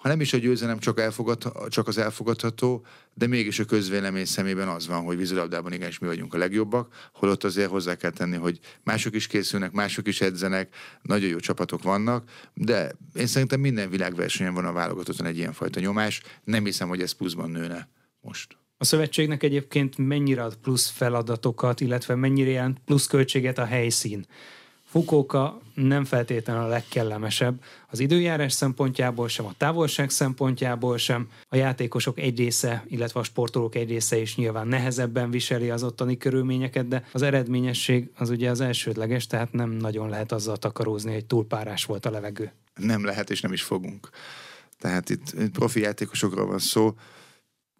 ha nem is a győzelem csak, elfogad, csak az elfogadható, de mégis a közvélemény szemében az van, hogy vízilabdában igenis mi vagyunk a legjobbak, holott azért hozzá kell tenni, hogy mások is készülnek, mások is edzenek, nagyon jó csapatok vannak, de én szerintem minden világversenyen van a válogatottan egy ilyenfajta nyomás, nem hiszem, hogy ez pluszban nőne most. A szövetségnek egyébként mennyire ad plusz feladatokat, illetve mennyire jelent plusz költséget a helyszín? Fukuoka nem feltétlenül a legkellemesebb az időjárás szempontjából sem, a távolság szempontjából sem. A játékosok egy része, illetve a sportolók egy része is nyilván nehezebben viseli az ottani körülményeket, de az eredményesség az ugye az elsődleges, tehát nem nagyon lehet azzal takarózni, hogy túlpárás volt a levegő. Nem lehet, és nem is fogunk. Tehát itt profi játékosokról van szó,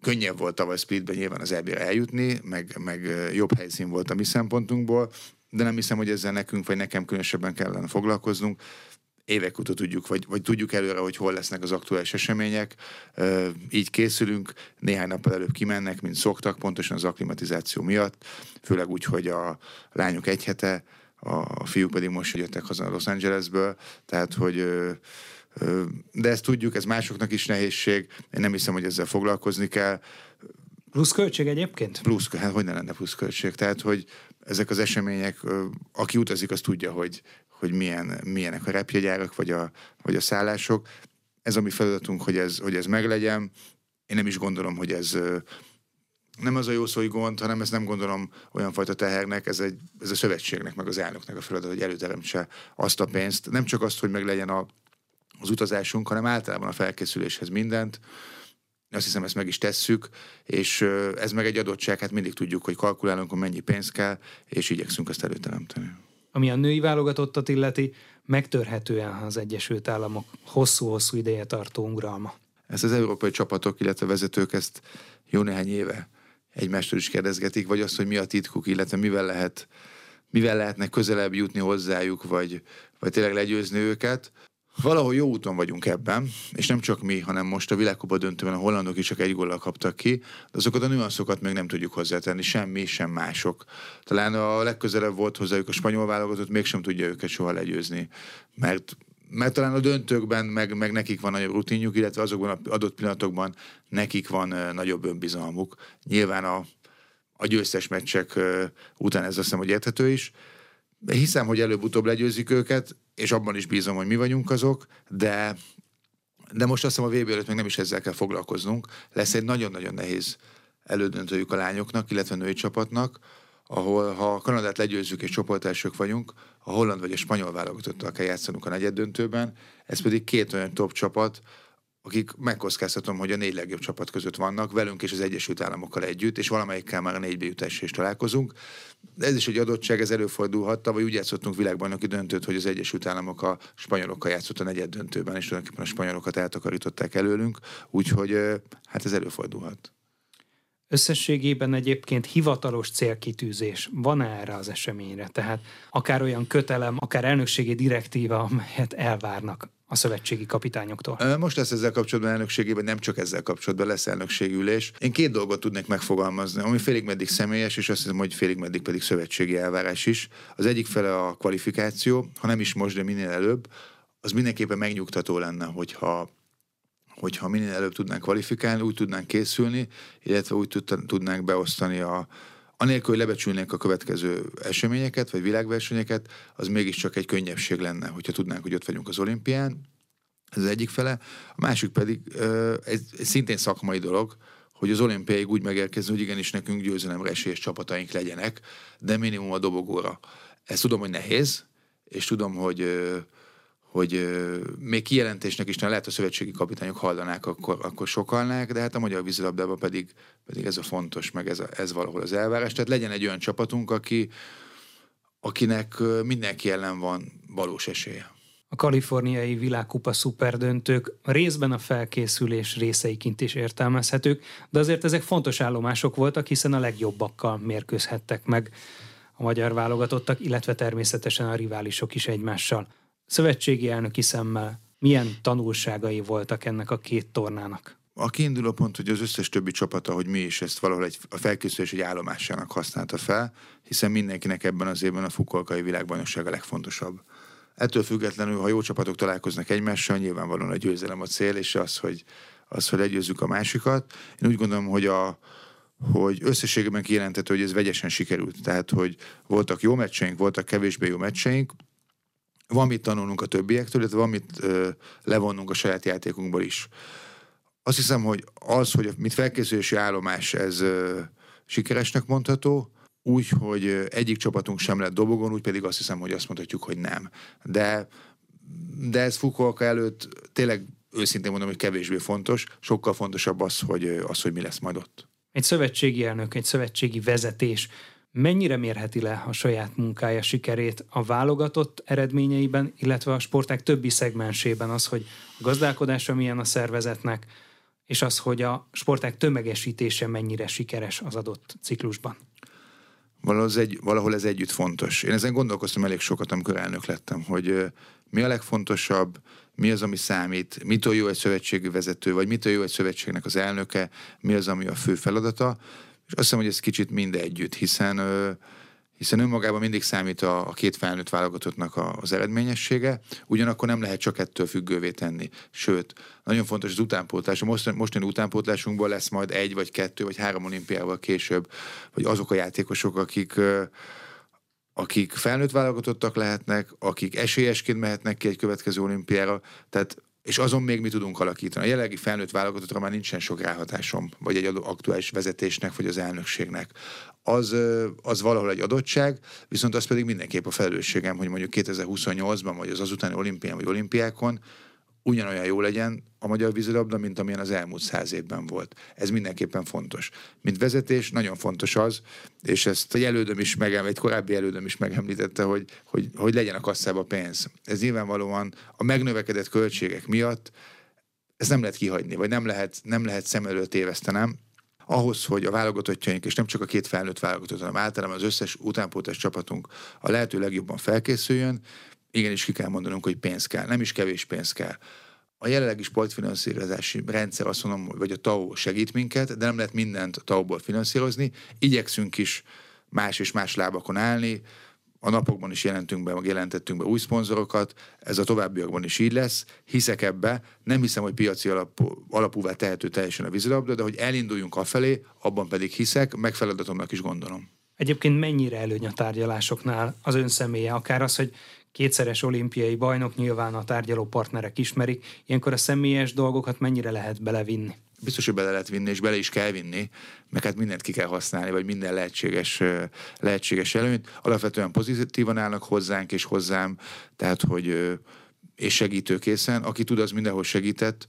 könnyebb volt tavaly speedben nyilván az eb eljutni, meg, meg jobb helyszín volt a mi szempontunkból, de nem hiszem, hogy ezzel nekünk, vagy nekem különösebben kellene foglalkoznunk. Évek óta tudjuk, vagy, vagy tudjuk előre, hogy hol lesznek az aktuális események. Így készülünk, néhány nappal előbb kimennek, mint szoktak, pontosan az akklimatizáció miatt, főleg úgy, hogy a lányok egy hete, a fiúk pedig most jöttek haza Los Angelesből, tehát hogy de ezt tudjuk, ez másoknak is nehézség, én nem hiszem, hogy ezzel foglalkozni kell. Plusz költség egyébként? Plusz, hát hogy ne lenne plusz költség? Tehát, hogy ezek az események, aki utazik, az tudja, hogy, hogy milyen, milyenek a repjegyárak, vagy a, vagy a szállások. Ez a mi feladatunk, hogy ez, hogy ez meglegyen. Én nem is gondolom, hogy ez nem az a jó szó, hogy gond, hanem ezt nem gondolom olyan fajta tehernek, ez, egy, ez a szövetségnek, meg az elnöknek a feladat, hogy előteremtse azt a pénzt. Nem csak azt, hogy meglegyen a, az utazásunk, hanem általában a felkészüléshez mindent. Azt hiszem, ezt meg is tesszük, és ez meg egy adottság, hát mindig tudjuk, hogy kalkulálunk, hogy mennyi pénz kell, és igyekszünk ezt előteremteni. Ami a női válogatottat illeti, megtörhetően az Egyesült Államok hosszú-hosszú ideje tartó uralma. Ezt az európai csapatok, illetve vezetők ezt jó néhány éve egymástól is kérdezgetik, vagy azt, hogy mi a titkuk, illetve mivel lehet mivel lehetne közelebb jutni hozzájuk, vagy, vagy tényleg legyőzni őket valahol jó úton vagyunk ebben, és nem csak mi, hanem most a világkupa döntőben a hollandok is csak egy góllal kaptak ki, de azokat a nüanszokat még nem tudjuk hozzátenni, semmi, sem mások. Talán a legközelebb volt hozzájuk a spanyol válogatott, mégsem tudja őket soha legyőzni, mert mert talán a döntőkben meg, meg nekik van nagyobb rutinjuk, illetve azokban az adott pillanatokban nekik van nagyobb önbizalmuk. Nyilván a, a győztes meccsek után ez azt hiszem, hogy érthető is, Hiszem, hogy előbb-utóbb legyőzik őket, és abban is bízom, hogy mi vagyunk azok, de, de most azt hiszem a VB előtt még nem is ezzel kell foglalkoznunk. Lesz egy nagyon-nagyon nehéz elődöntőjük a lányoknak, illetve a női csapatnak, ahol ha a Kanadát legyőzzük és csoportások vagyunk, a holland vagy a spanyol válogatottal kell játszanunk a negyed döntőben, ez pedig két olyan top csapat, akik megkockáztatom, hogy a négy legjobb csapat között vannak, velünk és az Egyesült Államokkal együtt, és valamelyikkel már a négy jutásra is találkozunk. Ez is egy adottság, ez előfordulhatta, vagy úgy játszottunk világbajnoki döntőt, hogy az Egyesült Államok a spanyolokkal játszott a negyed döntőben, és tulajdonképpen a spanyolokat eltakarították előlünk, úgyhogy hát ez előfordulhat. Összességében egyébként hivatalos célkitűzés van erre az eseményre? Tehát akár olyan kötelem, akár elnökségi direktíva, amelyet elvárnak a szövetségi kapitányoktól? Most lesz ezzel kapcsolatban elnökségében, nem csak ezzel kapcsolatban lesz elnökségülés. Én két dolgot tudnék megfogalmazni, ami félig meddig személyes, és azt hiszem, hogy félig meddig pedig szövetségi elvárás is. Az egyik fele a kvalifikáció, ha nem is most, de minél előbb, az mindenképpen megnyugtató lenne, hogyha hogyha minél előbb tudnánk kvalifikálni, úgy tudnánk készülni, illetve úgy tudnánk beosztani a, anélkül, hogy lebecsülnénk a következő eseményeket, vagy világversenyeket, az mégiscsak egy könnyebbség lenne, hogyha tudnánk, hogy ott vagyunk az olimpián. Ez az egyik fele. A másik pedig egy, egy szintén szakmai dolog, hogy az olimpiáig úgy megérkezni, hogy igenis nekünk győzelemre esélyes csapataink legyenek, de minimum a dobogóra. Ezt tudom, hogy nehéz, és tudom, hogy hogy még kijelentésnek is lehet a szövetségi kapitányok hallanák, akkor, akkor sokalnák, de hát a magyar vízilabdában pedig, pedig ez a fontos, meg ez, a, ez valahol az elvárás. Tehát legyen egy olyan csapatunk, aki, akinek mindenki ellen van valós esélye. A kaliforniai világkupa szuperdöntők részben a felkészülés részeiként is értelmezhetők, de azért ezek fontos állomások voltak, hiszen a legjobbakkal mérkőzhettek meg a magyar válogatottak, illetve természetesen a riválisok is egymással szövetségi elnöki szemmel milyen tanulságai voltak ennek a két tornának? A kiinduló pont, hogy az összes többi csapata, hogy mi is ezt valahol egy, a felkészülés egy állomásának használta fel, hiszen mindenkinek ebben az évben a Fukolkai világbajnokság a legfontosabb. Ettől függetlenül, ha jó csapatok találkoznak egymással, nyilvánvalóan a győzelem a cél, és az, hogy, az, hogy legyőzzük a másikat. Én úgy gondolom, hogy a, hogy összességében kijelenthető, hogy ez vegyesen sikerült. Tehát, hogy voltak jó meccseink, voltak kevésbé jó meccseink, van mit tanulnunk a többiektől, illetve van mit ö, levonnunk a saját játékunkból is. Azt hiszem, hogy az, hogy mit felkészülési állomás, ez ö, sikeresnek mondható, úgy, hogy egyik csapatunk sem lett dobogon, úgy pedig azt hiszem, hogy azt mondhatjuk, hogy nem. De, de ez Fukuoka előtt tényleg őszintén mondom, hogy kevésbé fontos, sokkal fontosabb az, hogy, az, hogy mi lesz majd ott. Egy szövetségi elnök, egy szövetségi vezetés mennyire mérheti le a saját munkája sikerét a válogatott eredményeiben, illetve a sporták többi szegmensében az, hogy a gazdálkodása milyen a szervezetnek, és az, hogy a sporták tömegesítése mennyire sikeres az adott ciklusban. Valahol ez, egy, valahol ez együtt fontos. Én ezen gondolkoztam elég sokat, amikor elnök lettem, hogy mi a legfontosabb, mi az, ami számít, mitől jó egy szövetségi vezető, vagy mitől jó egy szövetségnek az elnöke, mi az, ami a fő feladata. És azt hiszem, hogy ez kicsit mind együtt, hiszen hiszen önmagában mindig számít a, a két felnőtt válogatottnak a, az eredményessége, ugyanakkor nem lehet csak ettől függővé tenni. Sőt, nagyon fontos az utánpótlás. A most, mostani utánpótlásunkból lesz majd egy, vagy kettő, vagy három olimpiával később, vagy azok a játékosok, akik akik felnőtt válogatottak lehetnek, akik esélyesként mehetnek ki egy következő olimpiára, tehát és azon még mi tudunk alakítani. A jelenlegi felnőtt válogatottra már nincsen sok ráhatásom, vagy egy aktuális vezetésnek, vagy az elnökségnek. Az, az valahol egy adottság, viszont az pedig mindenképp a felelősségem, hogy mondjuk 2028-ban, vagy az azutáni olimpián, vagy olimpiákon ugyanolyan jó legyen a magyar vízilabda, mint amilyen az elmúlt száz évben volt. Ez mindenképpen fontos. Mint vezetés nagyon fontos az, és ezt egy elődöm is megem, egy korábbi elődöm is megemlítette, hogy, hogy, hogy legyen a kasszába pénz. Ez nyilvánvalóan a megnövekedett költségek miatt ez nem lehet kihagyni, vagy nem lehet, nem lehet szem előtt évesztenem, ahhoz, hogy a válogatottjaink, és nem csak a két felnőtt válogatott, hanem általában az összes utánpótás csapatunk a lehető legjobban felkészüljön, igenis ki kell mondanunk, hogy pénz kell, nem is kevés pénz kell. A jelenlegi sportfinanszírozási rendszer azt mondom, vagy a TAO segít minket, de nem lehet mindent a TAO-ból finanszírozni. Igyekszünk is más és más lábakon állni, a napokban is jelentünk be, meg jelentettünk be új szponzorokat, ez a továbbiakban is így lesz, hiszek ebbe, nem hiszem, hogy piaci alapú, alapúvá tehető teljesen a vízilabda, de hogy elinduljunk afelé, abban pedig hiszek, meg is gondolom. Egyébként mennyire előny a tárgyalásoknál az ön személye, akár az, hogy kétszeres olimpiai bajnok, nyilván a tárgyaló partnerek ismerik, ilyenkor a személyes dolgokat mennyire lehet belevinni? Biztos, hogy bele lehet vinni, és bele is kell vinni, mert hát mindent ki kell használni, vagy minden lehetséges, lehetséges előnyt. Alapvetően pozitívan állnak hozzánk és hozzám, tehát, hogy és segítőkészen. Aki tud, az mindenhol segített,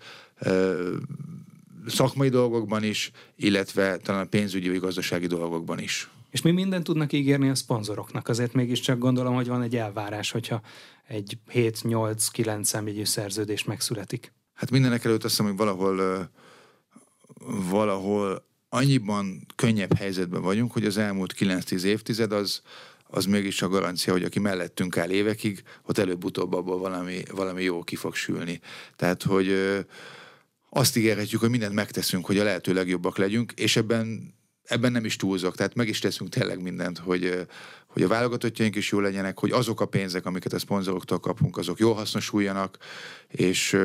szakmai dolgokban is, illetve talán a pénzügyi vagy gazdasági dolgokban is. És mi mindent tudnak ígérni a szponzoroknak? Azért mégiscsak gondolom, hogy van egy elvárás, hogyha egy 7-8-9 személyű szerződés megszületik. Hát mindenek előtt azt hiszem, hogy valahol, valahol annyiban könnyebb helyzetben vagyunk, hogy az elmúlt 9-10 évtized az, az mégis a garancia, hogy aki mellettünk áll évekig, ott előbb-utóbb abból valami, valami jó ki fog sülni. Tehát, hogy azt ígérhetjük, hogy mindent megteszünk, hogy a lehető legjobbak legyünk, és ebben ebben nem is túlzok, tehát meg is teszünk tényleg mindent, hogy, hogy a válogatottjaink is jó legyenek, hogy azok a pénzek, amiket a szponzoroktól kapunk, azok jól hasznosuljanak, és,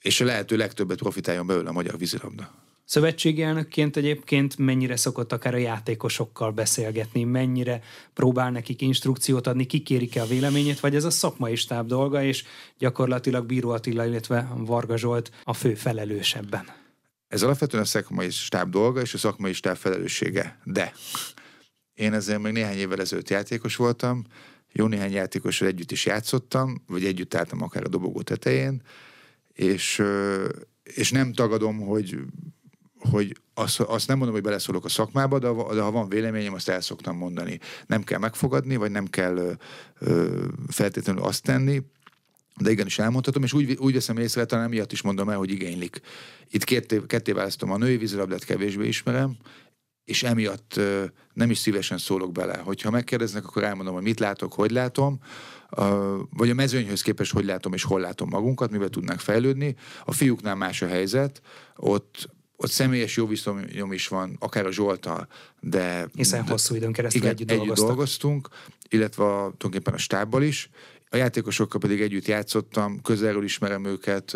és a lehető legtöbbet profitáljon belőle a magyar vízilabda. Szövetségi elnökként egyébként mennyire szokott akár a játékosokkal beszélgetni, mennyire próbál nekik instrukciót adni, kikérik-e a véleményét, vagy ez a szakmai stáb dolga, és gyakorlatilag Bíró Attila, illetve Varga Zsolt a fő felelősebben. Ez alapvetően a szakmai stáb dolga és a szakmai stáb felelőssége. De én ezzel még néhány évvel ezelőtt játékos voltam, jó néhány játékossal együtt is játszottam, vagy együtt álltam akár a dobogó tetején, és, és nem tagadom, hogy hogy azt, azt nem mondom, hogy beleszólok a szakmába, de, de ha van véleményem, azt el szoktam mondani. Nem kell megfogadni, vagy nem kell ö, feltétlenül azt tenni, de igenis elmondhatom, és úgy, úgy veszem észre, talán miatt is mondom el, hogy igénylik. Itt ketté, ketté választom, a női vízilabdát kevésbé ismerem, és emiatt nem is szívesen szólok bele. Hogyha megkérdeznek, akkor elmondom, hogy mit látok, hogy látom, vagy a mezőnyhöz képest hogy látom és hol látom magunkat, mivel tudnánk fejlődni. A fiúknál más a helyzet, ott ott személyes jó viszonyom is van, akár a Zsoltal, de... Hiszen de, hosszú időn keresztül igen, együtt, együtt dolgoztunk, illetve a, tulajdonképpen a stábbal is. A játékosokkal pedig együtt játszottam, közelről ismerem őket.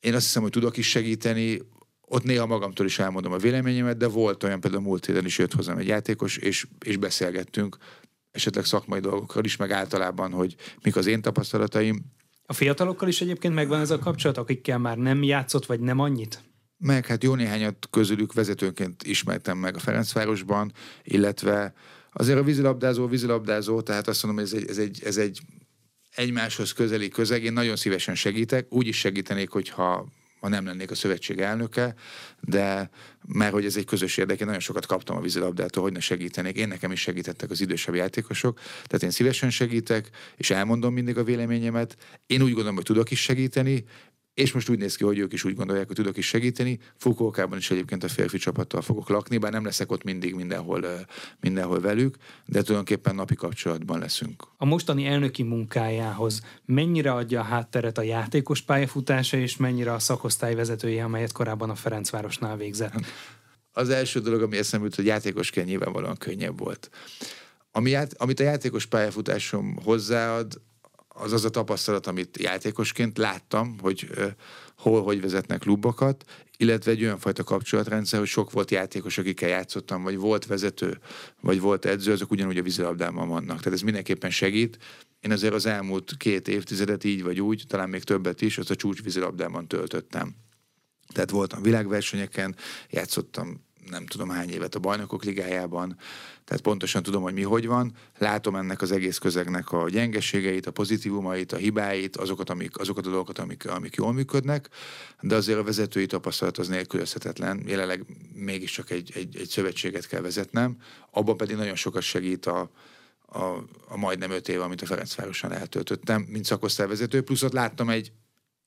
Én azt hiszem, hogy tudok is segíteni, ott néha magamtól is elmondom a véleményemet, de volt olyan, például múlt héten is jött hozzám egy játékos, és, és beszélgettünk esetleg szakmai dolgokról is, meg általában, hogy mik az én tapasztalataim. A fiatalokkal is egyébként megvan ez a kapcsolat, akikkel már nem játszott, vagy nem annyit? meg hát jó néhányat közülük vezetőnként ismertem meg a Ferencvárosban, illetve azért a vízilabdázó, vízilabdázó, tehát azt mondom, ez egy, ez egy, ez egy egymáshoz közeli közeg. Én nagyon szívesen segítek, úgy is segítenék, hogyha ha nem lennék a szövetség elnöke, de mert hogy ez egy közös érdek, én nagyon sokat kaptam a vízilabdától, hogy ne segítenék. Én nekem is segítettek az idősebb játékosok, tehát én szívesen segítek, és elmondom mindig a véleményemet. Én úgy gondolom, hogy tudok is segíteni, és most úgy néz ki, hogy ők is úgy gondolják, hogy tudok is segíteni. Fukókában is egyébként a férfi csapattal fogok lakni, bár nem leszek ott mindig mindenhol, mindenhol velük, de tulajdonképpen napi kapcsolatban leszünk. A mostani elnöki munkájához mennyire adja a hátteret a játékos pályafutása, és mennyire a szakosztály vezetője, amelyet korábban a Ferencvárosnál végzett? Az első dolog, ami eszembe jut, hogy játékosként nyilvánvalóan könnyebb volt. Ami, amit a játékos pályafutásom hozzáad, az az a tapasztalat, amit játékosként láttam, hogy hol, hogy vezetnek klubokat, illetve egy olyan fajta kapcsolatrendszer, hogy sok volt játékos, akikkel játszottam, vagy volt vezető, vagy volt edző, azok ugyanúgy a vízilabdában vannak. Tehát ez mindenképpen segít. Én azért az elmúlt két évtizedet így vagy úgy, talán még többet is, az a csúcs vízilabdában töltöttem. Tehát voltam világversenyeken, játszottam nem tudom hány évet a bajnokok ligájában, tehát pontosan tudom, hogy mi hogy van, látom ennek az egész közegnek a gyengeségeit, a pozitívumait, a hibáit, azokat, amik, azokat a dolgokat, amik, amik jól működnek, de azért a vezetői tapasztalat az nélkülözhetetlen. Jelenleg mégiscsak egy, egy, egy szövetséget kell vezetnem, abban pedig nagyon sokat segít a, a, a majdnem öt év, amit a Ferencvárosan eltöltöttem, mint szakosztályvezető, plusz ott láttam egy,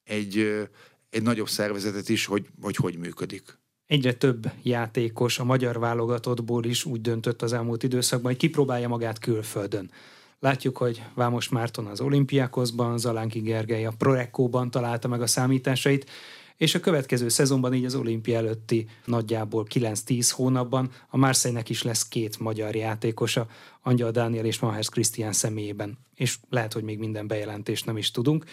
egy, egy nagyobb szervezetet is, hogy hogy, hogy működik. Egyre több játékos a magyar válogatottból is úgy döntött az elmúlt időszakban, hogy kipróbálja magát külföldön. Látjuk, hogy Vámos Márton az olimpiákozban, Zalánki Gergely a Prorekóban találta meg a számításait, és a következő szezonban, így az olimpia előtti nagyjából 9-10 hónapban a Marseille-nek is lesz két magyar játékosa, Angyal Dániel és Mahers Krisztián személyében. És lehet, hogy még minden bejelentést nem is tudunk.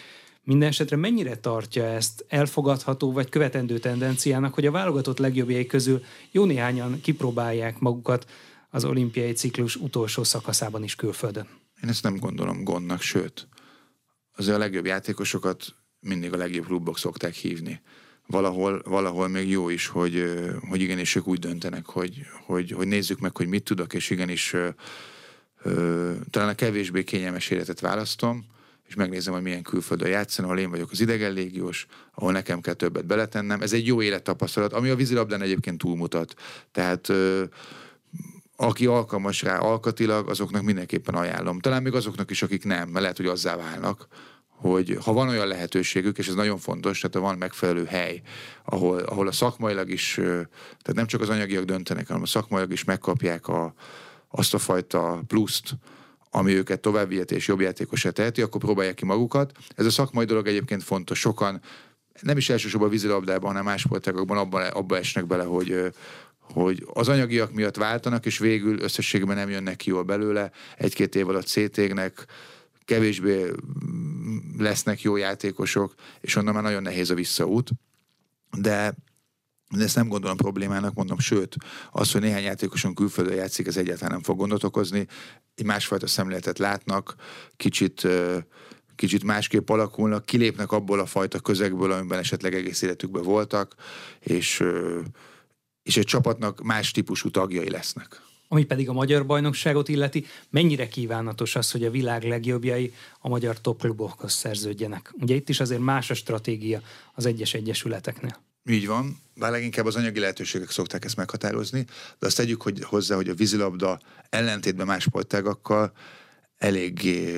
Minden esetre mennyire tartja ezt elfogadható vagy követendő tendenciának, hogy a válogatott legjobbjai közül jó néhányan kipróbálják magukat az olimpiai ciklus utolsó szakaszában is külföldön? Én ezt nem gondolom gondnak, sőt, azért a legjobb játékosokat mindig a legjobb klubok szokták hívni. Valahol, valahol még jó is, hogy, hogy igenis ők úgy döntenek, hogy, hogy, hogy nézzük meg, hogy mit tudok, és igenis ö, ö, talán a kevésbé kényelmes életet választom, és megnézem, hogy milyen külföldön játszanak, ahol én vagyok az idegen légiós, ahol nekem kell többet beletennem. Ez egy jó élettapasztalat, ami a vízilabdán egyébként túlmutat. Tehát aki alkalmas rá alkatilag, azoknak mindenképpen ajánlom. Talán még azoknak is, akik nem, mert lehet, hogy azzá válnak, hogy ha van olyan lehetőségük, és ez nagyon fontos, tehát ha van megfelelő hely, ahol, ahol a szakmailag is, tehát nem csak az anyagiak döntenek, hanem a szakmailag is megkapják a, azt a fajta pluszt, ami őket tovább vihet és jobb játékosra teheti, akkor próbálják ki magukat. Ez a szakmai dolog egyébként fontos. Sokan nem is elsősorban a vízilabdában, hanem más sportágokban abba, abba esnek bele, hogy, hogy az anyagiak miatt váltanak, és végül összességben nem jönnek ki jól belőle, egy-két év alatt szétégnek, kevésbé lesznek jó játékosok, és onnan már nagyon nehéz a visszaút. De de ezt nem gondolom problémának, mondom, sőt, az, hogy néhány játékoson külföldön játszik, ez egyáltalán nem fog gondot okozni. Egy másfajta szemléletet látnak, kicsit kicsit másképp alakulnak, kilépnek abból a fajta közegből, amiben esetleg egész életükben voltak, és, és egy csapatnak más típusú tagjai lesznek. Ami pedig a magyar bajnokságot illeti, mennyire kívánatos az, hogy a világ legjobbjai a magyar topklubokhoz szerződjenek? Ugye itt is azért más a stratégia az egyes egyesületeknél. Így van, bár leginkább az anyagi lehetőségek szokták ezt meghatározni, de azt tegyük hogy hozzá, hogy a vízilabda ellentétben más sportágakkal eléggé,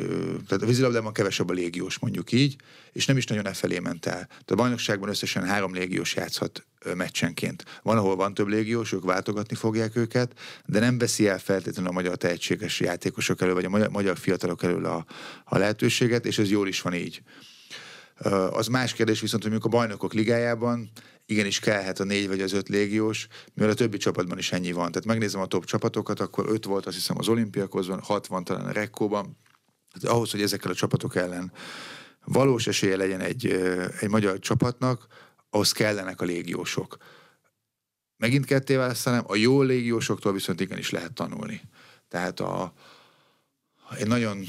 tehát a vízilabdában kevesebb a légiós mondjuk így, és nem is nagyon e felé ment el. Tehát a bajnokságban összesen három légiós játszhat meccsenként. Van, ahol van több légiós, ők váltogatni fogják őket, de nem veszi el feltétlenül a magyar tehetséges játékosok elől, vagy a magyar, fiatalok elől a, a lehetőséget, és ez jól is van így. Az más kérdés viszont, hogy mondjuk a bajnokok ligájában igenis kellhet a négy vagy az öt légiós, mivel a többi csapatban is ennyi van. Tehát megnézem a top csapatokat, akkor öt volt azt hiszem az olimpiakozban, hat van talán a Rekkóban. Tehát ahhoz, hogy ezekkel a csapatok ellen valós esélye legyen egy, egy magyar csapatnak, ahhoz kellenek a légiósok. Megint ketté választanám, a jó légiósoktól viszont igenis lehet tanulni. Tehát a, én nagyon,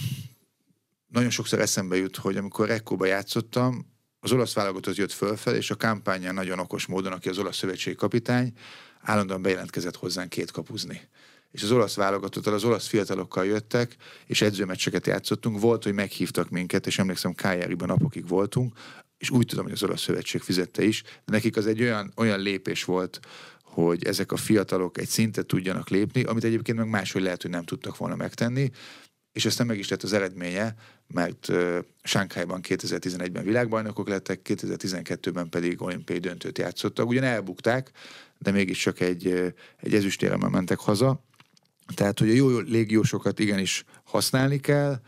nagyon sokszor eszembe jut, hogy amikor Rekkóba játszottam, az olasz válogatott jött fölfel, és a kampányán nagyon okos módon, aki az olasz szövetség kapitány, állandóan bejelentkezett hozzánk két kapuzni. És az olasz válogatottal, az olasz fiatalokkal jöttek, és edzőmeccseket játszottunk. Volt, hogy meghívtak minket, és emlékszem, Kájáriban napokig voltunk, és úgy tudom, hogy az olasz szövetség fizette is, de nekik az egy olyan, olyan lépés volt, hogy ezek a fiatalok egy szintet tudjanak lépni, amit egyébként meg máshogy lehet, hogy nem tudtak volna megtenni, és aztán meg is lett az eredménye, mert uh, Sánkhájban 2011-ben világbajnokok lettek, 2012-ben pedig olimpiai döntőt játszottak. Ugyan elbukták, de mégiscsak egy, egy ezüstéremmel mentek haza. Tehát, hogy a jó légiósokat igenis használni kell,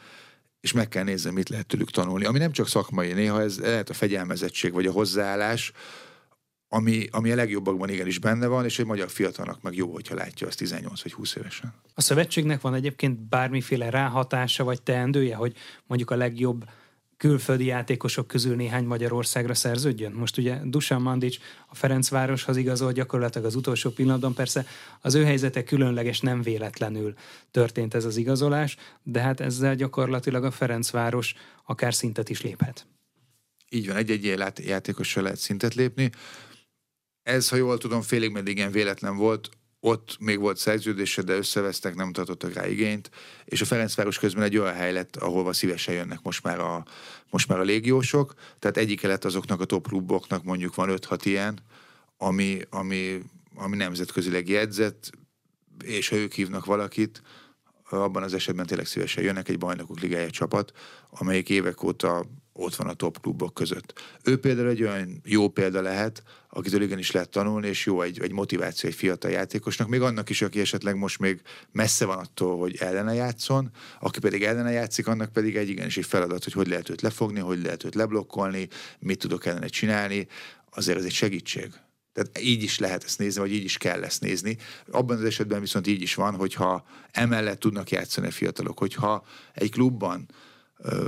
és meg kell nézni, mit lehet tőlük tanulni. Ami nem csak szakmai, néha ez lehet a fegyelmezettség, vagy a hozzáállás, ami, ami a legjobbakban igenis benne van, és egy magyar fiatalnak meg jó, hogyha látja azt 18 vagy 20 évesen. A szövetségnek van egyébként bármiféle ráhatása vagy teendője, hogy mondjuk a legjobb külföldi játékosok közül néhány Magyarországra szerződjön? Most ugye Dusan Mandic a Ferencvároshoz igazol gyakorlatilag az utolsó pillanatban, persze az ő helyzete különleges, nem véletlenül történt ez az igazolás, de hát ezzel gyakorlatilag a Ferencváros akár szintet is léphet. Így van, egy-egy játékossal lehet szintet lépni. Ez, ha jól tudom, félig meddig igen véletlen volt, ott még volt szerződése, de összevesztek, nem tartottak rá igényt, és a Ferencváros közben egy olyan hely lett, ahova szívesen jönnek most már a, most már a légiósok, tehát egyik lett azoknak a top kluboknak, mondjuk van 5-6 ilyen, ami, ami, ami nemzetközileg jegyzett, és ha ők hívnak valakit, abban az esetben tényleg szívesen jönnek egy bajnokok ligája csapat, amelyik évek óta ott van a top klubok között. Ő például egy olyan jó példa lehet, akitől igenis lehet tanulni, és jó egy, egy motiváció egy fiatal játékosnak, még annak is, aki esetleg most még messze van attól, hogy ellene játszon, aki pedig ellene játszik, annak pedig egy igenis egy feladat, hogy hogy lehet őt lefogni, hogy lehet őt leblokkolni, mit tudok ellene csinálni, azért ez egy segítség. Tehát így is lehet ezt nézni, vagy így is kell ezt nézni. Abban az esetben viszont így is van, hogyha emellett tudnak játszani a fiatalok, hogyha egy klubban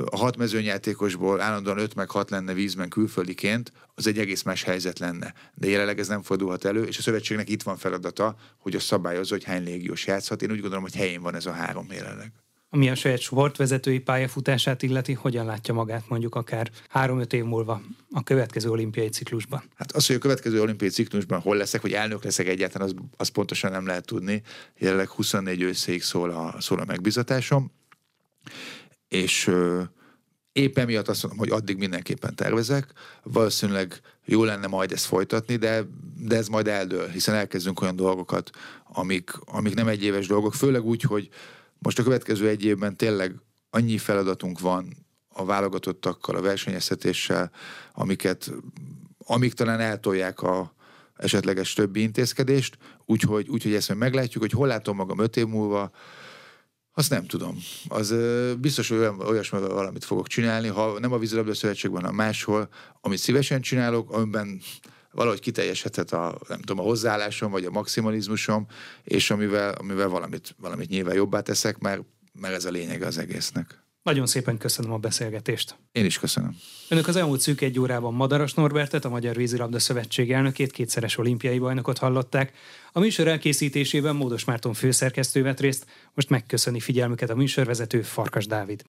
a hat mezőnyjátékosból állandóan öt meg hat lenne vízben külföldiként, az egy egész más helyzet lenne. De jelenleg ez nem fordulhat elő, és a szövetségnek itt van feladata, hogy a szabályozza, hogy hány légiós játszhat. Én úgy gondolom, hogy helyén van ez a három jelenleg. Ami a saját sportvezetői pályafutását illeti, hogyan látja magát mondjuk akár három-öt év múlva a következő olimpiai ciklusban? Hát az, hogy a következő olimpiai ciklusban hol leszek, hogy elnök leszek egyáltalán, az, az pontosan nem lehet tudni. Jelenleg 24 őszéig szól a, szól a megbizatásom és éppen miatt azt mondom, hogy addig mindenképpen tervezek, valószínűleg jó lenne majd ezt folytatni, de, de ez majd eldől, hiszen elkezdünk olyan dolgokat, amik, amik nem egyéves dolgok, főleg úgy, hogy most a következő egy évben tényleg annyi feladatunk van a válogatottakkal, a versenyeztetéssel, amiket, amik talán eltolják a esetleges többi intézkedést, úgyhogy, úgyhogy ezt majd meglátjuk, hogy hol látom magam öt év múlva, azt nem tudom. Az biztos, hogy olyan, olyasmi valamit fogok csinálni, ha nem a vízilabda szövetségben, hanem máshol, amit szívesen csinálok, amiben valahogy kiteljesedhet a, nem tudom, a hozzáállásom, vagy a maximalizmusom, és amivel, amivel valamit, valamit nyilván jobbá teszek, mert, mert ez a lényege az egésznek. Nagyon szépen köszönöm a beszélgetést. Én is köszönöm. Önök az elmúlt szűk egy órában Madaras Norbertet, a Magyar Vízilabda Szövetség elnökét, kétszeres olimpiai bajnokot hallották. A műsor elkészítésében Módos Márton főszerkesztő vett részt, most megköszöni figyelmüket a műsorvezető Farkas Dávid.